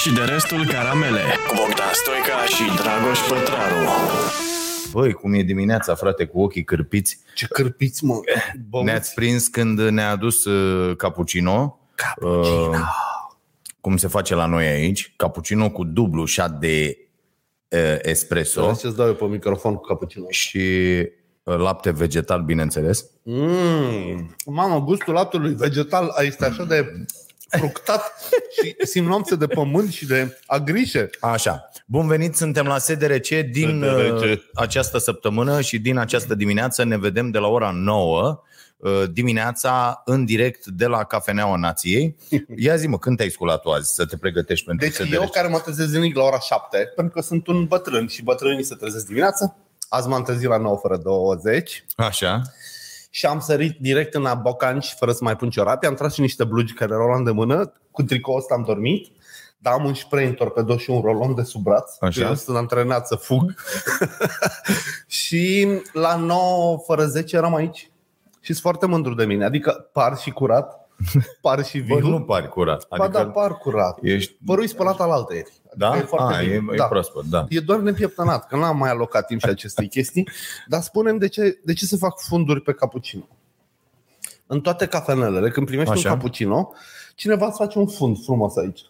și de restul caramele cu Bogdan Stoica și Dragoș Pătraru. Băi, cum e dimineața, frate, cu ochii cârpiți. Ce cârpiți, mă! Băuți. Ne-ați prins când ne-a adus uh, cappuccino. Cappuccino. Uh, cum se face la noi aici. Cappuccino cu dublu șat de uh, espresso Să ce-ți dau eu pe microfon cu cappuccino. și uh, lapte vegetal, bineînțeles. Mm. Mamă, gustul laptelui vegetal este așa de fructat și simt nuanțe de pământ și de agrișe. Așa. Bun venit, suntem la SDRC din SDRC. uh, această săptămână și din această dimineață ne vedem de la ora 9 uh, dimineața în direct de la Cafeneaua Nației. Ia zi mă, când te-ai sculat tu azi să te pregătești pentru Deci SDRC? eu care mă trezesc zilnic la ora 7, pentru că sunt un bătrân și bătrânii se trezesc dimineața, azi m-am trezit la 9 fără 20 Așa. Și am sărit direct în Abocanci fără să mai pun ciorapi. Am tras și niște blugi care erau la îndemână. Cu tricoul ăsta am dormit. Dar am un spray întorpedos și un rolon de sub braț. Așa. Eu sunt antrenat să fug. și la 9 fără 10 eram aici. Și sunt foarte mândru de mine. Adică par și curat, par și Bă, viu. nu pari curat. Ba da, par curat. ești... Părul spălat al altăieri. Da? Adică E foarte A, bine. e, e da. proaspăt, da. E doar nepieptănat, că n-am mai alocat timp și acestei chestii. Dar spunem de ce, de ce se fac funduri pe cappuccino. În toate cafenelele, când primești Așa. un cappuccino, cineva îți face un fund frumos aici.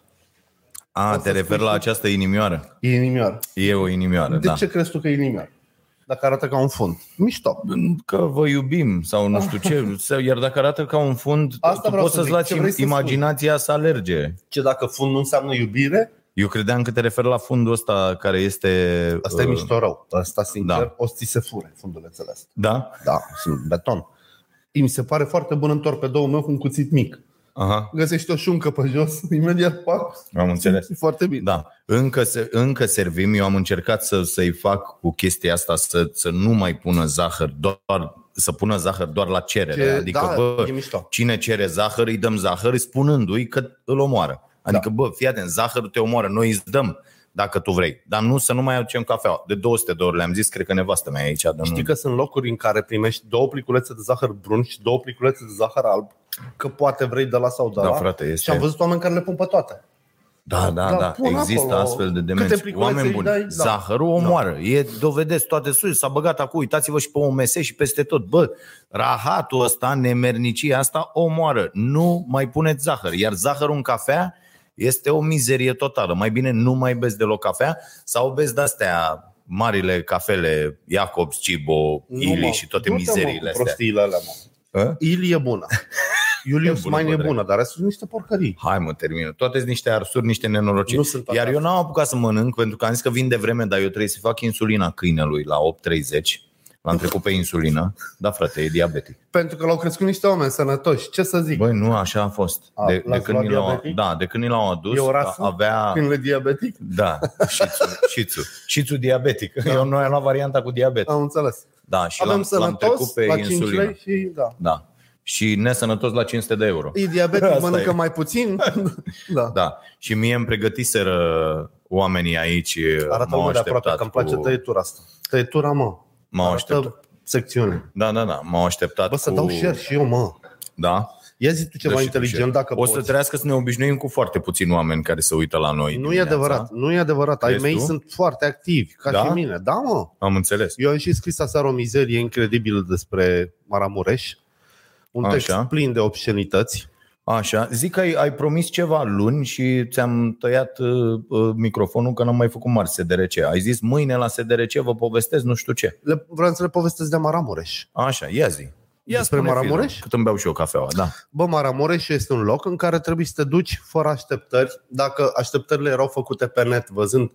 A, O te să referi spui la și- această inimioară. E inimioară. E o inimioară, De da. ce crezi tu că e inimioară? Dacă arată ca un fund. Mișto. Că vă iubim sau nu știu ce. Sau- Iar dacă arată ca un fund, Asta tu vreau poți să să-ți zic. Ce vrei lași să imaginația să alerge. Ce dacă fund nu înseamnă iubire, Eu credeam că te referi la fundul ăsta care este... asta e uh, mișto rău. Asta, sincer, da. o să ți se fure fundulețele astea. Da? Da, sunt beton. Mi se pare foarte bun în torpedoul meu cu un cuțit mic. Aha, Găsești o șuncă pe jos, imediat pac, am înțeles. e foarte bine. Da, încă, se, încă servim. Eu am încercat să, să-i fac cu chestia asta să, să nu mai pună zahăr, doar să pună zahăr doar la cerere. Ce- adică, da, bă, e mișto. cine cere zahăr, îi dăm zahăr, spunându-i că îl omoară. Adică, Da. bă, fii atent, zahărul te omoară, noi îți dăm dacă tu vrei. Dar nu să nu mai aducem cafea. De 200 de ori le-am zis, cred că nevastă mea e aici. Dar Știi nu. că sunt locuri în care primești două pliculețe de zahăr brun și două pliculețe de zahăr alb, că poate vrei de la sau de Da, la. frate, este- Și am văzut oameni care le pun pe toate. Da, da, Da, da. pun Există acolo astfel de câte demenți. pliculețe Oameni îi buni. dai, da. Zahărul omoară. E, dovedesc toate sus. S-a băgat acum. Uitați-vă și pe OMS și peste tot. Bă, rahatul ăsta, nemernicia asta omoară. Nu mai puneți zahăr. Iar zahărul în cafea este o mizerie totală. Mai bine nu mai beți deloc cafea sau beți de-astea marile cafele Jacobs, Cibo, Nu, Ili mă, și toate du-te, mă, mizeriile cu astea. prostiile alea, mă. A? Ili e bună. Iulius E bună, Main e bă, bună, dar restul sunt niște porcării. Hai mă, termină. Toate sunt niște arsuri, niște nenorociri. Nu sunt toate Iar eu astea. n-am apucat să mănânc pentru că am zis că vin de vreme, dar eu trebuie să fac insulina câinelui la 8.30. L-am trecut pe insulină. Da, frate, e diabetic. Pentru că l-au crescut niște oameni sănătoși. Ce să zic? Băi, nu, așa a fost. A, De, de l-ați când luat ni l-au, diabetic? da, de când ni l-au adus, E o rasă? avea... Câinele diabetic? Da, șițu, șițu. Șițu diabetic. Eu noi am luat varianta cu diabet. Am înțeles. Da, și Avem l-am, l-am trecut sănătos pe la 5 insulină. lei și da. Da. Și nesănătos la 500 de euro. E diabetic, Asta mănâncă e. mai puțin. da. Da. Și mie îmi pregătiseră oamenii aici. Arată m-au mă de aproape așteptat că îmi place cu- tăietura asta. Tăietura, mă. M-au Arată așteptat. secțiune. Da, da, da. M-au așteptat Bă, să cu... dau share și eu, mă. Da. Ia zi tu ceva Dă și tu inteligent share. dacă O poți. să trească să ne obișnuim cu foarte puțini oameni care se uită la noi Nu e dimineața. adevărat, nu e adevărat. Ai Crezi mei tu? sunt foarte activi, ca Da? și mine. Da, mă. Am înțeles. Eu am și scris aseară o mizerie incredibilă despre Maramureș. Un text Așa. plin de obscenități. Așa. Zic că ai, ai promis ceva luni și ți-am tăiat uh, uh, microfonul că n-am mai făcut mari SDRC. Ai zis mâine la SDRC vă povestesc nu știu ce. Le, vreau să le povestesc de Maramureș. Așa, ia zi. Ia Despre spune, Maramureș? Filă, Cât îmi beau și eu cafeaua, da. Bă, Maramureș este un loc în care trebuie să te duci fără așteptări. Dacă așteptările erau făcute pe net, văzând,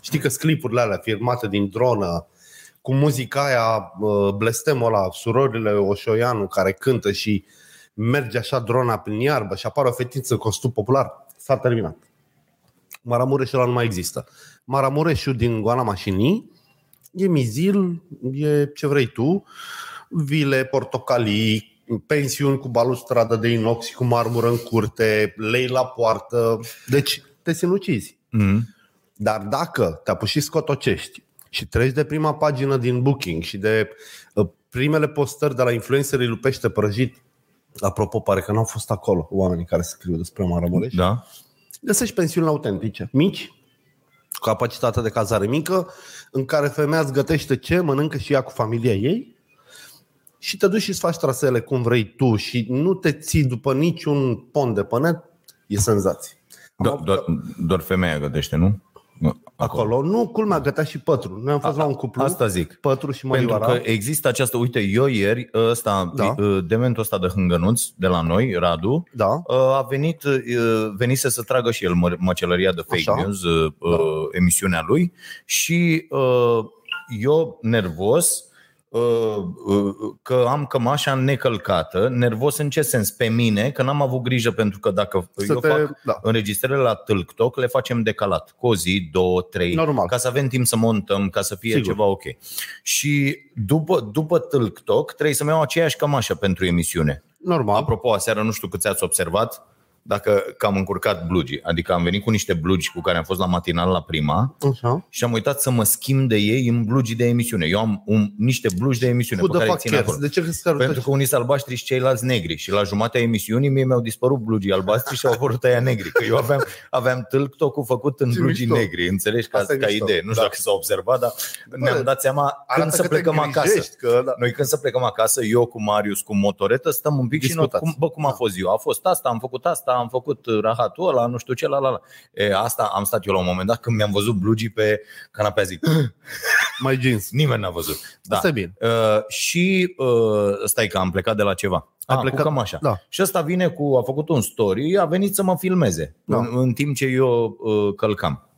știi că clipurile alea filmate din dronă, cu muzica aia, uh, blestemul ăla, surorile Oșoianu care cântă și merge așa drona prin iarbă și apare o fetiță în costum popular, s-a terminat. Maramureșul ăla nu mai există. Maramureșul din Goana Mașinii e mizil, e ce vrei tu, vile, portocalii, pensiuni cu balustradă de inox și cu marmură în curte, lei la poartă. Deci te sinucizi. Mm. Dar dacă te apuci și scotocești și treci de prima pagină din Booking și de uh, primele postări de la influencerii lui Pește Prăjit, apropo, pare că n-au fost acolo oamenii care scriu despre Maramureș, Da. Găsești pensiuni autentice, mici, cu capacitate de cazare mică, în care femeia îți gătește ce, mănâncă și ea cu familia ei și te duci și îți faci trasele cum vrei tu și nu te ții după niciun pont de pe net, e senzație. Am Do- avut- doar, doar femeia gătește, nu? Nu, Acolo, nu, culmea, gătea și pătru. Noi am fost A- la un cuplu, asta zic. pătru și Pentru Mărioara. că există această, uite, eu ieri, ăsta, Da. da. dementul ăsta de hângănuț de la noi, Radu, Da, a venit, venise să tragă și el mă- măcelăria de fake Așa. news, da. emisiunea lui și uh, eu nervos uh, uh, că am cămașa necălcată, nervos în ce sens? Pe mine, că n-am avut grijă pentru că dacă Să eu te- fac da. înregistrările la TikTok, le facem decalat, cu o zi, două, trei, Normal. ca să avem timp să montăm, ca să fie Sigur. ceva ok. Și după, după TikTok trebuie să-mi iau aceeași cămașă pentru emisiune. normal. Apropo, aseară nu știu câți ați observat dacă că am încurcat blugi. Adică am venit cu niște blugi cu care am fost la matinal la prima Așa. și am uitat să mă schimb de ei în blugi de emisiune. Eu am un, niște blugi de emisiune Who pe the care îi fuck țin cares? acolo. De ce crezi că Pentru că unii sunt albaștri și ceilalți negri Și la jumatea emisiunii mie mi-au dispărut blugii albastri Și au apărut aia negri Că eu aveam, aveam TikTok-ul făcut în Ce blugii mișto. negri Înțelegi ca, Asta e ca mișto. idee Nu știu Da. dacă s-a observat Dar ne-am dat seama când Arată să că te plecăm acasă îngrijești, Că, da. noi când să plecăm acasă, eu cu Marius, cu motoretă, stăm un pic și Discutați. noi, cum, bă, cum a fost eu? A fost asta, am făcut asta, am făcut rahatul ăla, nu știu ce, la la la. E, asta am stat eu la un moment dat când mi-am văzut blugii pe canapea zic, Mai jeans. nimeni n-a văzut. Da. Asta e bine. Uh, și uh, stai că am plecat de la ceva. Ai Ah, plecat- cu cămașa. da. Și ăsta vine cu, a făcut un story, a venit să mă filmeze Da. în, în timp ce eu uh, călcam.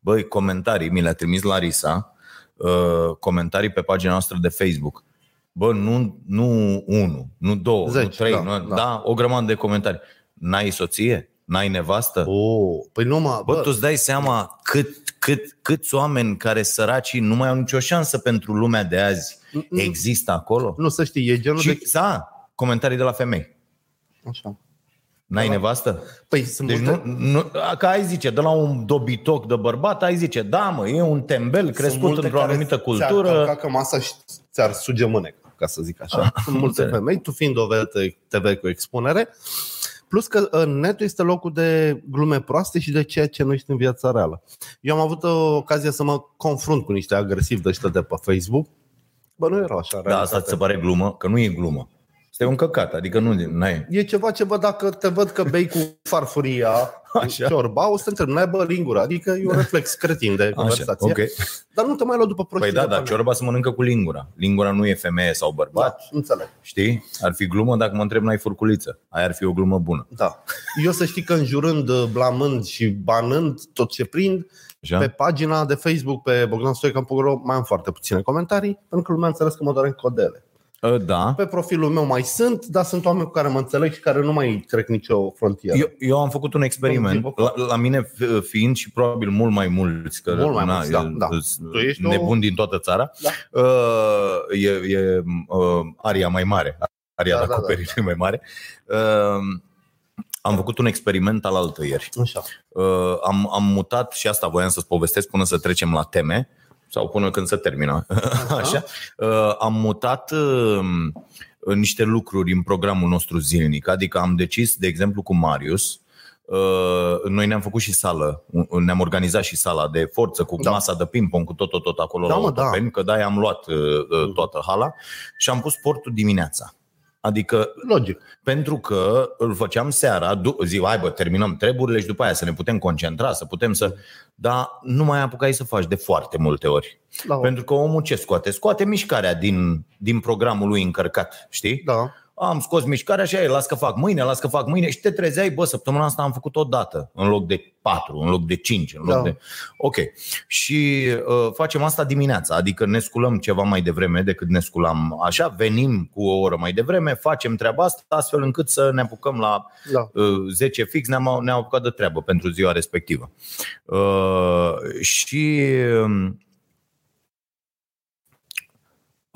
Băi, comentarii mi le-a trimis Larisa, uh, comentarii pe pagina noastră de Facebook. Bă, nu, nu unu, nu două, Zeci, nu trei, da, nu, da. da. o grămadă de comentarii. N-ai soție? N-ai nevastă? Oh, păi nu mă, Bă, bă, tu îți dai seama cât, cât, câți oameni care săraci nu mai au nicio șansă pentru lumea de azi există acolo? nu să știi, e genul Și de... da, comentarii de la femei. Așa. N-ai nevastă? Păi sunt Deci multe, nu, nu, ca ai zice, de la un dobitoc de bărbat, ai zice, da mă, e un tembel sunt crescut multe într-o care anumită Ți-ar cultură. călca că masa și ți-ar suge mâneca, ca să zic așa. Sunt multe înțeleg. femei, tu fiind o vedetă TV cu expunere, plus că în netul este locul de glume proaste și de ceea ce nu ești în viața reală. Eu am avut o ocazia să mă confrunt cu niște agresivi de ăștia de pe Facebook. Bă, nu erau așa. în Da, asta realitate. ți se pare glumă? Că nu e glumă. Este un căcat, adică nu ai E ceva ce văd dacă te văd că bei cu farfuria Așa. ciorba, o să te întreb, n-ai bă lingura, adică e un reflex cretin de Așa, conversație. ok. Dar nu te mai lua după prostii Păi da, de dar pe ciorba se mănâncă cu lingura. Lingura nu e femeie sau net. bărbat. Da, înțeleg. Știi? Ar fi glumă dacă mă întreb n-ai furculiță. Aia ar fi o glumă bună. Da. Eu să știi că înjurând, blamând și banând tot ce prind, Așa? pe pagina de Facebook, pe bogdanstoica.ro, mai am foarte puține comentarii, pentru că lumea a înțeles că mă doare în codele. Uh, Da. Pe profilul meu mai sunt, dar sunt oameni cu care mă înțeleg și care nu mai trec nicio frontieră. Eu, eu am făcut un experiment, la, la mine f- fiind și probabil mult mai mulți, că Mult mai na, mulți, da, e- da. sunt Tu ești o- nebun din toată țara, Da. uh, e, e uh, aria mai mare, aria Da, de da, acoperire mai mare. Uh, am făcut un experiment al altă ieri. Așa. Uh, am, am mutat și asta voiam să-ți povestesc până să trecem la teme sau până când se termină. Așa. Uh, am mutat uh, niște lucruri în programul nostru zilnic. Adică am decis, de exemplu, cu Marius, Uh, noi ne-am făcut și sală, ne-am organizat și sala de forță cu Da. da. masa de ping-pong, cu tot, tot, tot acolo Da, la mă, da. Otopeni, că de-aia am luat uh, uh, toată hala și am pus sportul dimineața. Adică Logic. pentru că îl făceam seara, du- zi, hai bă, terminăm treburile și după aia să ne putem concentra, să putem să... Dar nu mai apucai să faci de foarte multe ori. Da. Pentru că omul ce scoate? Scoate mișcarea din, din programul lui încărcat, știi? Da. Am scos mișcarea și aia, las că fac mâine, las că fac mâine și te trezeai, bă, săptămâna asta am făcut o dată, în loc de patru, în loc de cinci, în loc Da. de... Ok. Și uh, facem asta dimineața, adică ne sculăm ceva mai devreme decât ne sculam așa, venim cu o oră mai devreme, facem treaba asta astfel încât să ne apucăm la Da. uh, 10 fix, ne-am, ne-am apucat de treabă pentru ziua respectivă. Uh, și um,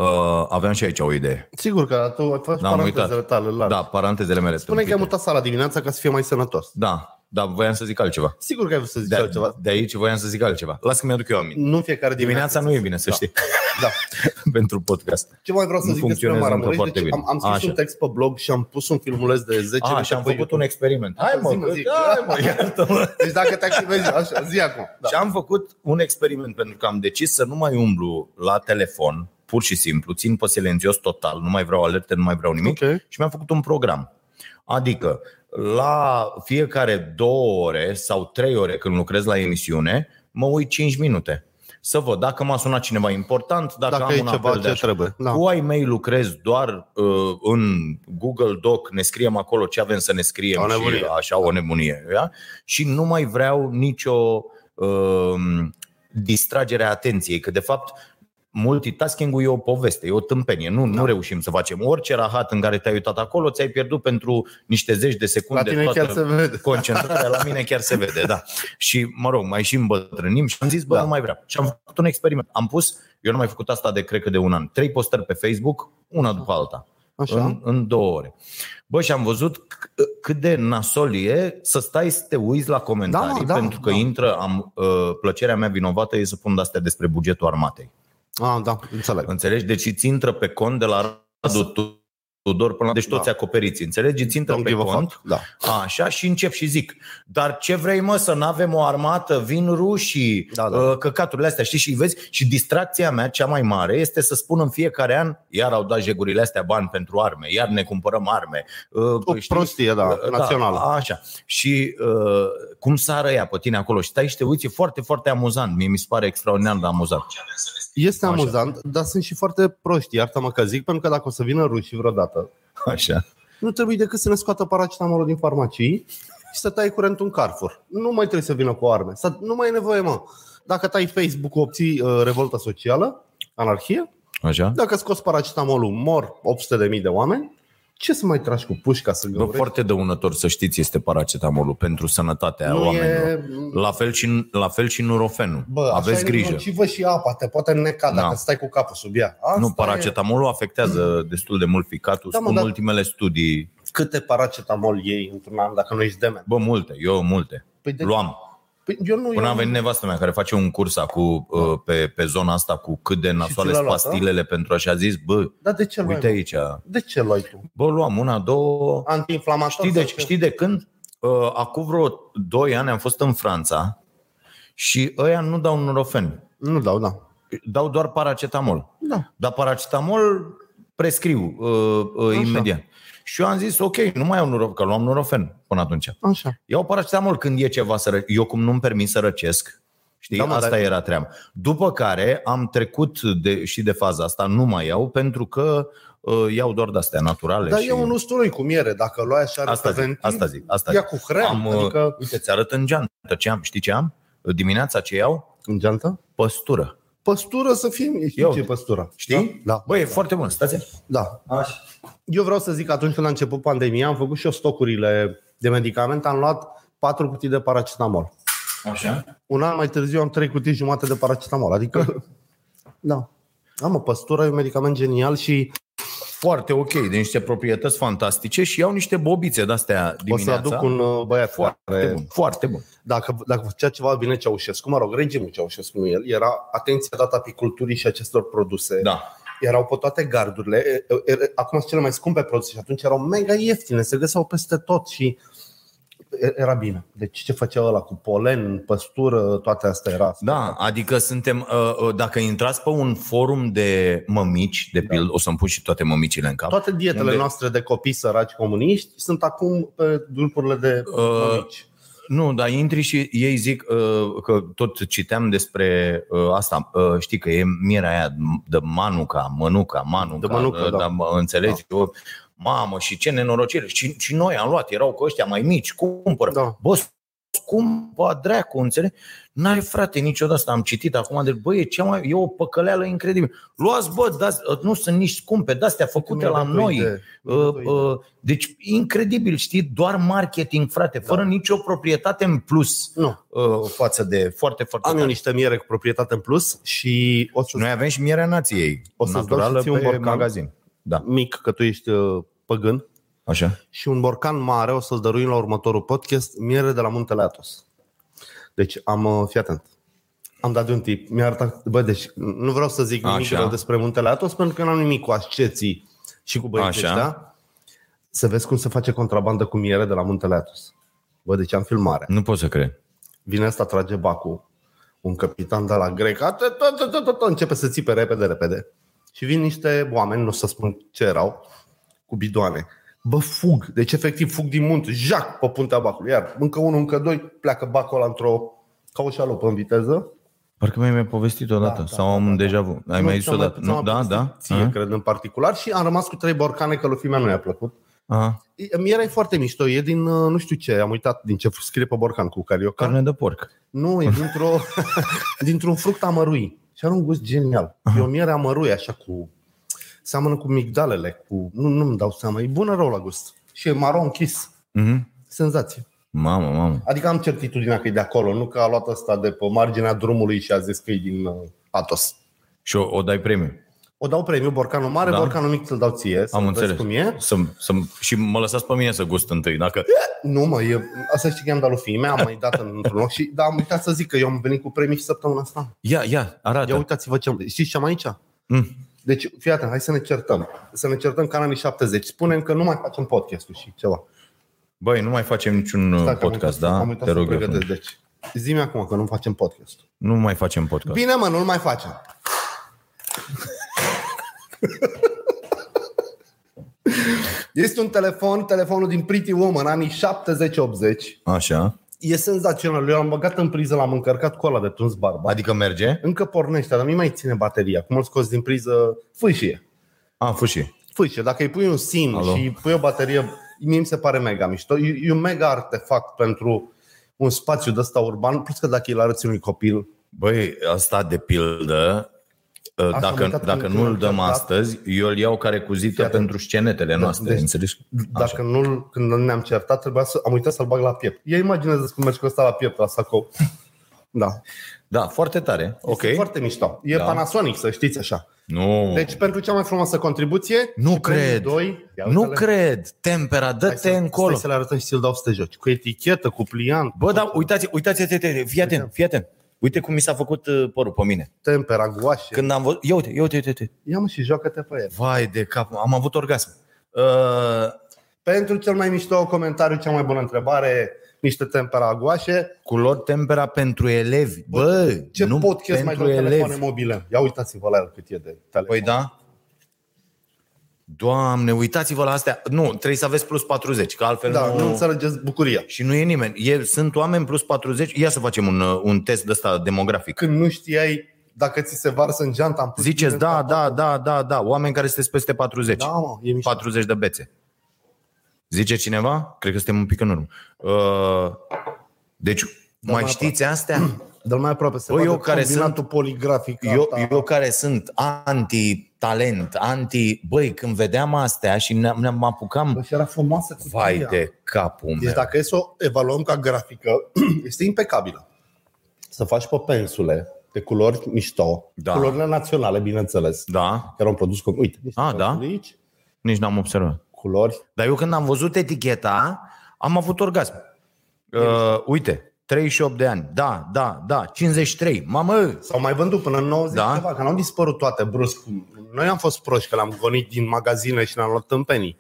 uh, aveam și aici o idee. Sigur că tu faci Da, am parantezele uitat. tale largi. Da, parantezele mele. Spune că ai tâmpite. mutat sala dimineața ca să fie mai sănătos. Da. Dar voiam să zic altceva. Sigur că ai vrut să zici De, altceva. de aici voiam să zic altceva. Las că mi-aduc eu aminte. Nu în fiecare Dimineața nu e bine, să Da. știi, Da. pentru podcast. Ce mai vreau să Nu zic despre funcționează încă Maramureș? foarte Deci bine. am, am scris Așa. un text pe blog și am pus un filmuleț de 10 A, minute și am pe făcut YouTube. un experiment. Hai mă, Zi, mă, că- zi. hai mă, iartă-mă. Deci dacă te activezi, așa, zi acum. Da. Și am făcut un experiment pentru că am decis să nu mai umblu la telefon, pur și simplu, țin pe silențios total, nu mai vreau alerte, nu mai vreau nimic Ok. și mi-am făcut un program. Adică la fiecare două ore sau trei ore când lucrez la emisiune, mă uit 5 minute. Să văd dacă m-a sunat cineva important, dacă, Dacă am e un ceva apel de ce așa. trebuie. Da. Cu ai mei lucrez doar uh, în Google Doc, ne scriem acolo ce avem să ne scriem O nebunie. și așa o nebunie. Da? Și nu mai vreau nicio uh, distragere a atenției, că de fapt multitasking-ul e o poveste, e o tâmpenie. Nu, Da. nu reușim să facem. Orice rahat în care te-ai uitat acolo, ți-ai pierdut pentru niște zeci de La secunde tine toată chiar se vede. concentrarea, la mine chiar se vede, da. Și, mă rog, mai și îmbătrânim și am zis, bă, Da. nu mai vreau. Și am făcut un experiment. Am pus, eu nu am mai făcut asta de, cred că de un an, trei postări pe Facebook, una după alta, Așa. în, în două ore. Bă, și am văzut c- cât de nasol e să stai să te uiți la comentarii, Da, da, pentru că da. intră, am, uh, plăcerea mea vinovată e să pun de-astea despre bugetul armatei. Ah, da, înțeleg. Înțelegi? Deci îți intră pe cont de la Radu Tudor până la... Deci toți Da. acoperiți, înțelegi? Îți intră Don't pe give a cont fuck. Da. Așa și încep și zic Dar ce vrei mă să nu avem o armată Vin rușii Da, da. uh, Căcaturile astea știi și vezi Și distracția mea cea mai mare Este să spun în fiecare an Iar au dat jegurile astea bani pentru arme Iar ne cumpărăm arme uh, O prostie, da, națională. Așa Și uh, cum sară ea pe tine acolo Și stai și te uiți, e foarte, foarte amuzant Mie mi se pare extraordinar de amuzant Este Așa. amuzant, dar sunt și foarte proști, iartă-mă că zic, pentru că dacă o să vină rușii vreodată, Așa nu trebuie decât să ne scoată paracetamolul din farmacii și să tai curentul în Carrefour. Nu mai trebuie să vină cu arme. Să, nu mai e nevoie, mă. Dacă tai Facebook, obții uh, revoltă socială, anarhie. Așa Dacă scoți paracetamolul, mor 800.000 de oameni. Ce să mai tragi cu pușca să Bă, găurești? foarte dăunător să știți este paracetamolul pentru sănătatea Nu oamenilor. e... La fel și, la fel și nurofenul. Bă, Aveți așa grijă. E nocivă și apa, te poate neca dacă Da. stai cu capul sub ea. Asta nu, e. paracetamolul afectează destul de mult ficatul. Da, mă, Spun dar- ultimele studii. Câte paracetamol iei într-un an dacă nu ești demen? Bă, multe, eu multe. Păi de- Luam. Păi eu nu Până eu a venit nevastă mea care face un curs acum uh, pe, pe zona asta cu cât de nasoale ți l-a sunt luat, pastilele pentru așa zis, bă, Dar de ce luai? uite mă? aici. De ce luai tu? Bă, luam una, două, Antiinflamator? Știi de, sau ce? știi de când? Uh, acum vreo 2 ani am fost în Franța și ăia nu dau nurofen, Nu dau, da. dau doar paracetamol. Da. Dar paracetamol prescriu uh, uh, Așa. imediat. Și eu am zis, ok, nu mai iau nurofen, că luam nurofen până atunci. Așa. Iau paracetamol când e ceva să ră... Eu cum nu-mi permit să răcesc, știi, Da, da, mă, asta dar- era treaba. După care am trecut de, și de faza asta, nu mai iau pentru că uh, iau doar de-astea naturale. Dar și... e un usturoi cu miere. Dacă luai așa Asta zic, reprezentiv, asta zic, asta ia zic. cu hrem. Am, uh, adică... Uite, ți arăt în geantă ce am. Știi ce am? Dimineața ce iau? În geantă? Păstură. Păstură să fie. Știi Eu. ce e păstură? Știi? Da. Băi, e foarte bun. Stați Da. Așa. Eu vreau să zic că atunci când a început pandemia, am făcut și eu stocurile de medicamente, am luat patru cutii de paracetamol. Așa. Un an mai târziu am trei cutii jumate de paracetamol. Adică, da. Am o păstură, e un medicament genial și Foarte ok, de niște proprietăți fantastice și iau niște bobițe de-astea o să dimineața. aduc un uh, băiat Foarte care, bun, foarte bun. dacă, dacă făcea ceva bine Ceaușescu, mă rog, regimul Ceaușescu, nu el, era atenția dată apiculturii și acestor produse. Da. Erau pe toate gardurile. E- e- e- Acum sunt cele mai scumpe produse și atunci erau mega ieftine, se găseau peste tot și e- era bine. Deci ce făcea ăla cu polen, păstură, toate astea era. Da, adică suntem, uh, uh, dacă intrați pe un forum de mămici, de pildă, o să-mi pun și toate mămicile în cap. Toate dietele Unde- noastre de copii săraci comuniști sunt acum pe grupurile de Uh, mămici. Nu, dar intri și ei zic uh, că tot citeam despre uh, asta. Uh, știi că e mierea aia de manuca, mănuca, manuca. De mănucă, uh, da. dar mă înțelegi? Eu, mamă, și ce nenorocire. Și, și noi am luat, erau cu ăștia mai mici, cumpără. Da. Bă, scumpă dracu, înțelegi? N-are frate niciodată asta, am citit acum de bă, e, cea mai, e o păcăleală incredibilă. Luați, bă, dați, nu sunt nici scumpe, de-astea făcute Mi-a la dat o noi. idee. Mi-a dat o Uh, idee. uh, Deci, incredibil, știi, doar marketing, frate, fără nicio proprietate în plus Nu. uh, față de foarte, foarte Am eu tare. niște miere cu proprietate în plus și o să Noi avem și mierea nației, O să-ți dau naturală și ție un pe borcan? magazin. Da. mic, că tu ești uh, păgân, Așa. și un borcan mare, o să-l dăruim la următorul podcast, miere de la Muntele Atos. Deci am, uh, fii atent, am dat de un tip, mi-a arătat, bă, deci nu vreau să zic nimic Așa. rău despre Muntele Atos, pentru că n-am nimic cu asceții și cu băieții Așa. ăștia. Să vezi cum se face contrabandă cu miere de la Muntele Atos. Bă, deci am filmare. Nu pot să cred. Vine asta, trage bacul, un capitan de la grec, a, tot, tot, tot, tot, tot, începe să țipe repede, repede. Și vin niște oameni, nu o să spun ce erau, cu bidoane. Bă, fug, deci efectiv fug din munte, jac pe puntea bacului, iar încă unul, încă doi, pleacă bacul ăla într-o, ca o șalupă în viteză. Parcă mi-ai mai povestit odată Da, da, sau am un deja vu. Ai Nu, mai zis ți-am odată. ți-am Nu? Da, povestit da. Ție, Aha. cred, în particular. Și am rămas cu trei borcane, că lui fimea nu i-a plăcut. Aha. E- Mi era foarte mișto, e din, uh, nu știu ce, am uitat din ce scrie pe borcan cu carioca. Carne de porc. Nu, e dintr-o, dintr-un fruct amărui. Și are un gust genial. E o miere amărui, așa cu... Seamănă cu migdalele, cu... Nu, nu-mi dau seama, e bună rău la gust. Și e maro închis. Mhm. Senzație. Mamă, mamă. Adică am certitudinea că e de acolo, nu că a luat ăsta de pe marginea drumului și a zis că e din uh, Atos. Și o, o dai premiu. O dau premiu, borcanul mare, Da. da. borcanul mic ți-l dau ție, să Am vezi înțeles. cum e. Să, să, și mă lăsați pe mine să gust întâi. Dacă... Nu mă, e, asta știi că i-am dat lui fiii mea, am mai dat într-un loc și da, am uitat să zic că eu am venit cu premii și săptămâna asta. Ia, ia, arată. Ia uitați-vă ce am... Știți ce am aici? Mm. Deci, fii atent, hai să ne certăm. Să ne certăm ca în anii 70. Spunem că nu mai facem podcastul și ceva. Băi, nu mai facem niciun uh, Stai că am podcast, uitat, da? Am uitat Te să rog eu pregătesc. frumos. Deci, zi-mi acum că nu facem podcast. Nu mai facem podcast. Bine, mă, nu-l mai facem. Este un telefon, telefonul din Pretty Woman, anii 70-80. Așa. E senzațional. Eu l-am băgat în priză, l-am încărcat cu ăla de tuns barba. Adică merge? Încă pornește, dar nu mai ține bateria. Cum îl scoți din priză, fâșie. A, fâșii. Fâșie. Dacă îi pui un SIM Alo. și îi pui o baterie, mie mi se pare mega mișto. E, e un mega artefact pentru un spațiu de ăsta urban, plus că dacă îl arăți unui copil, Băi, asta de pildă, uh, am dacă, uitat dacă când nu îl am dăm certat. astăzi, eu îl iau ca recuzită Fii atent. pentru scenetele noastre, deci- înțelegi? dacă nu când ne-am certat, trebuia să, am uitat să-l bag la piept. Ia imaginează cum mergi cu ăsta la piept, la sacou. Da. Da, foarte tare. Ok. Este foarte mișto. E Da. Panasonic, să știți așa. Nu, Deci pentru cea mai frumoasă contribuție, Nu și premiul cred. Doi, ia nu uite-le. cred. Tempera, Hai dă-te să- încolo. Stai să le arătăm și ți-l dau să te joci. Cu etichetă, cu pliant, Bă, da, uitați, uitați, uite, uite, fii atent, fii atent. Uite cum mi s-a făcut uh, părul pe mine. tempera, guașe. Când am văzut, ia uite, ia uite, uite, uite. Ia mă și joacă-te pe el. Vai de cap, am avut orgasm. Uh, Pentru cel mai mișto comentariu, cea mai bună întrebare, niște tempera guașe. culori tempera pentru elevi. Bă, Ce nu podcast mai pentru dau telefoane elevi. mobile? Ia uitați-vă la el cât e de telefon. Păi da. Doamne, uitați-vă la astea. Nu, trebuie să aveți plus 40, că altfel da, nu... nu înțelegeți bucuria. Și nu e nimeni. E, sunt oameni plus 40. Ia să facem un, uh, un test de ăsta demografic. Când nu știai dacă ți se varsă în geanta, am pus Ziceți, bine da, în da, da, da, da. Oameni care sunteți peste 40. Da, mă, e mișto. 40 de bețe. Zice cineva? Cred că suntem un pic în urmă. Uh, deci, mai mai știți astea? Dar mai aproape se Bă, vadă eu care combinatul poligrafic. Eu, asta. eu care sunt anti-talent, anti... Băi, când vedeam astea și ne-am, ne-am Bă, apucam... și era frumoasă cu Vai de capul Deci meu. dacă e să o evaluăm ca grafică, este impecabilă. Să faci pe pensule de culori mișto, Da. culorile naționale, bineînțeles, Da, care au produs cu... Uite, niște Ah, da? pensule aici, nici n-am observat. culori. Dar eu când am văzut eticheta, am avut orgasm. Uh, uite, 38 de ani. Da, da, da. 53. Mamă! S-au mai vândut până în 90 Da. da? ceva, că n-au dispărut toate brusc. Noi am fost proști că le-am gonit din magazine și le-am luat tâmpenii.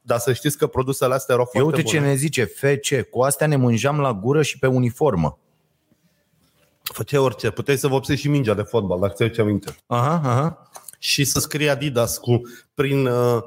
Dar să știți că produsele astea erau Eu foarte uite ce bune. ne zice FC. Cu astea ne mânjam la gură și pe uniformă. Făceai orice. Puteai să vopsești și mingea de fotbal, dacă ți-ai aminte. Aha, aha. Și să scrie Adidas cu, prin uh,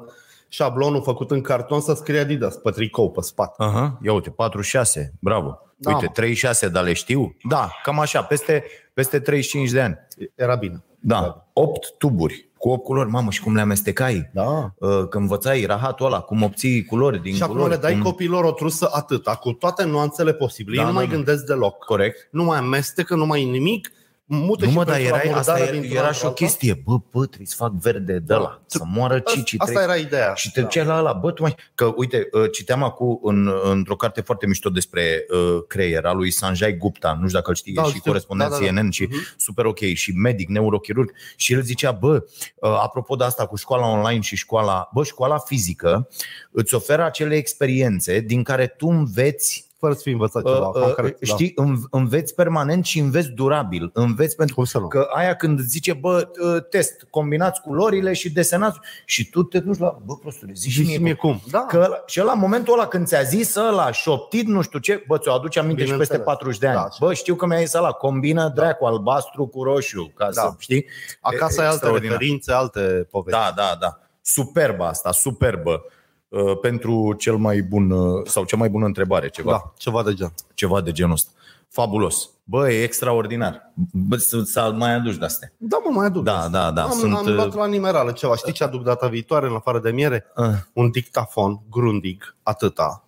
șablonul făcut în carton, să scrie Adidas pe tricou, pe spate. Aha, ia uite, 46, bravo. Da, uite, mă. 36, dar le știu? Da, cam așa, peste, peste 35 de ani. Era bine. Da, 8 tuburi cu 8 culori. Mamă, și cum le amestecai? Da. Uh, Când învățai rahatul ăla, cum obții culori din Și acum culori. le dai cum... copiilor o trusă atâta, cu toate nuanțele posibile. Da, Ei nu da, mai da. gândesc deloc. Corect. Nu mai amestecă, nu mai nimic. Mută Nu și mă, dar pentru era, asta amurdarea era, dintr-una era și o într-alta. chestie. Bă, bă, trebuie să fac verde de la, să moară Cici. Asta era ideea. Și te duceai la ăla, bă, tu mai... Că, uite, uh, citeam acum în, într-o carte foarte mișto despre uh, creier, a lui Sanjay Gupta, nu știu dacă îl știi, Da, e îl și știu. corespondent Da, da, da. CNN și super ok, și medic, neurochirurg. Și el zicea, bă, uh, apropo de asta cu școala online și școala, bă, școala fizică îți oferă acele experiențe din care tu înveți Fără să fi învățat ceva Uh, uh, concret. da. știi, înv- înveți permanent și înveți durabil. Înveți pentru Cum să nu? că aia când îți zice, bă, uh, test, combinați culorile și desenați și tu te duci la, bă, prostule, zici și Zici mie cum. Da. Că, ăla- și la momentul ăla când ți-a zis ăla, șoptit, nu știu ce, bă, ți-o aduce aminte și peste Bineînțeles. 40 de ani. Da, așa. bă, știu că mi-a zis ăla, combină dracu albastru cu roșu, ca să, Da. știi? Acasă ai alte extraordinar. referințe, alte povești. Da, da, da. Superbă asta, superbă. Uh, pentru cel mai bun uh, sau cea mai bună întrebare, ceva da, ceva de gen. ceva de genul ăsta. Fabulos. Bă, e extraordinar. Bă, să, să mai aduci de-astea. Da, mă, mai aduc. Da, da, da. Am, Sunt, am luat la nimerală ceva. Știi ce aduc data viitoare în afară de miere? uh, Un dictafon Grundig, atâta,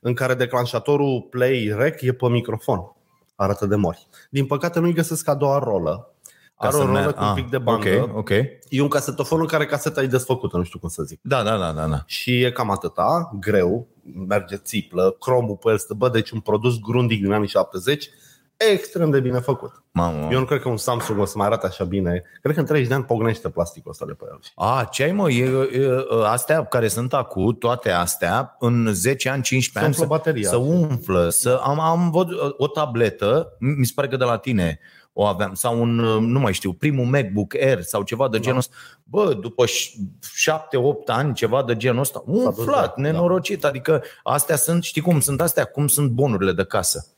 în care declanșatorul play-rec e pe microfon. Arată de mori. Din păcate nu-i găsesc a doua rolă. Ca Are o să rolă ne- cu un ah, pic de bandă. Ok, ok. E un casetofon în care caseta e desfăcută, nu știu cum să zic. Da, da, da, da, da. Și e cam atâta, greu, merge țiplă, cromul pe el stă, bă, deci un produs Grundig din anii 70, extrem de bine făcut. Mamă. Eu nu cred că un Samsung o să mai arate așa bine. Cred că în 30 de ani pognește plasticul ăsta de pe el. A, ce ai mă? E, e, astea care sunt acum, toate astea, în 10 ani, 15 ani, umflă bateria. să umflă. Să, am, am văzut o tabletă, mi se pare că de la tine o aveam, sau un, nu mai știu, primul MacBook Air sau ceva de genul ăsta. Bă, după 7-8 ani, ceva de genul ăsta, umflat, da, nenorocit. Adică astea sunt, știi cum sunt astea? Cum sunt bonurile de casă?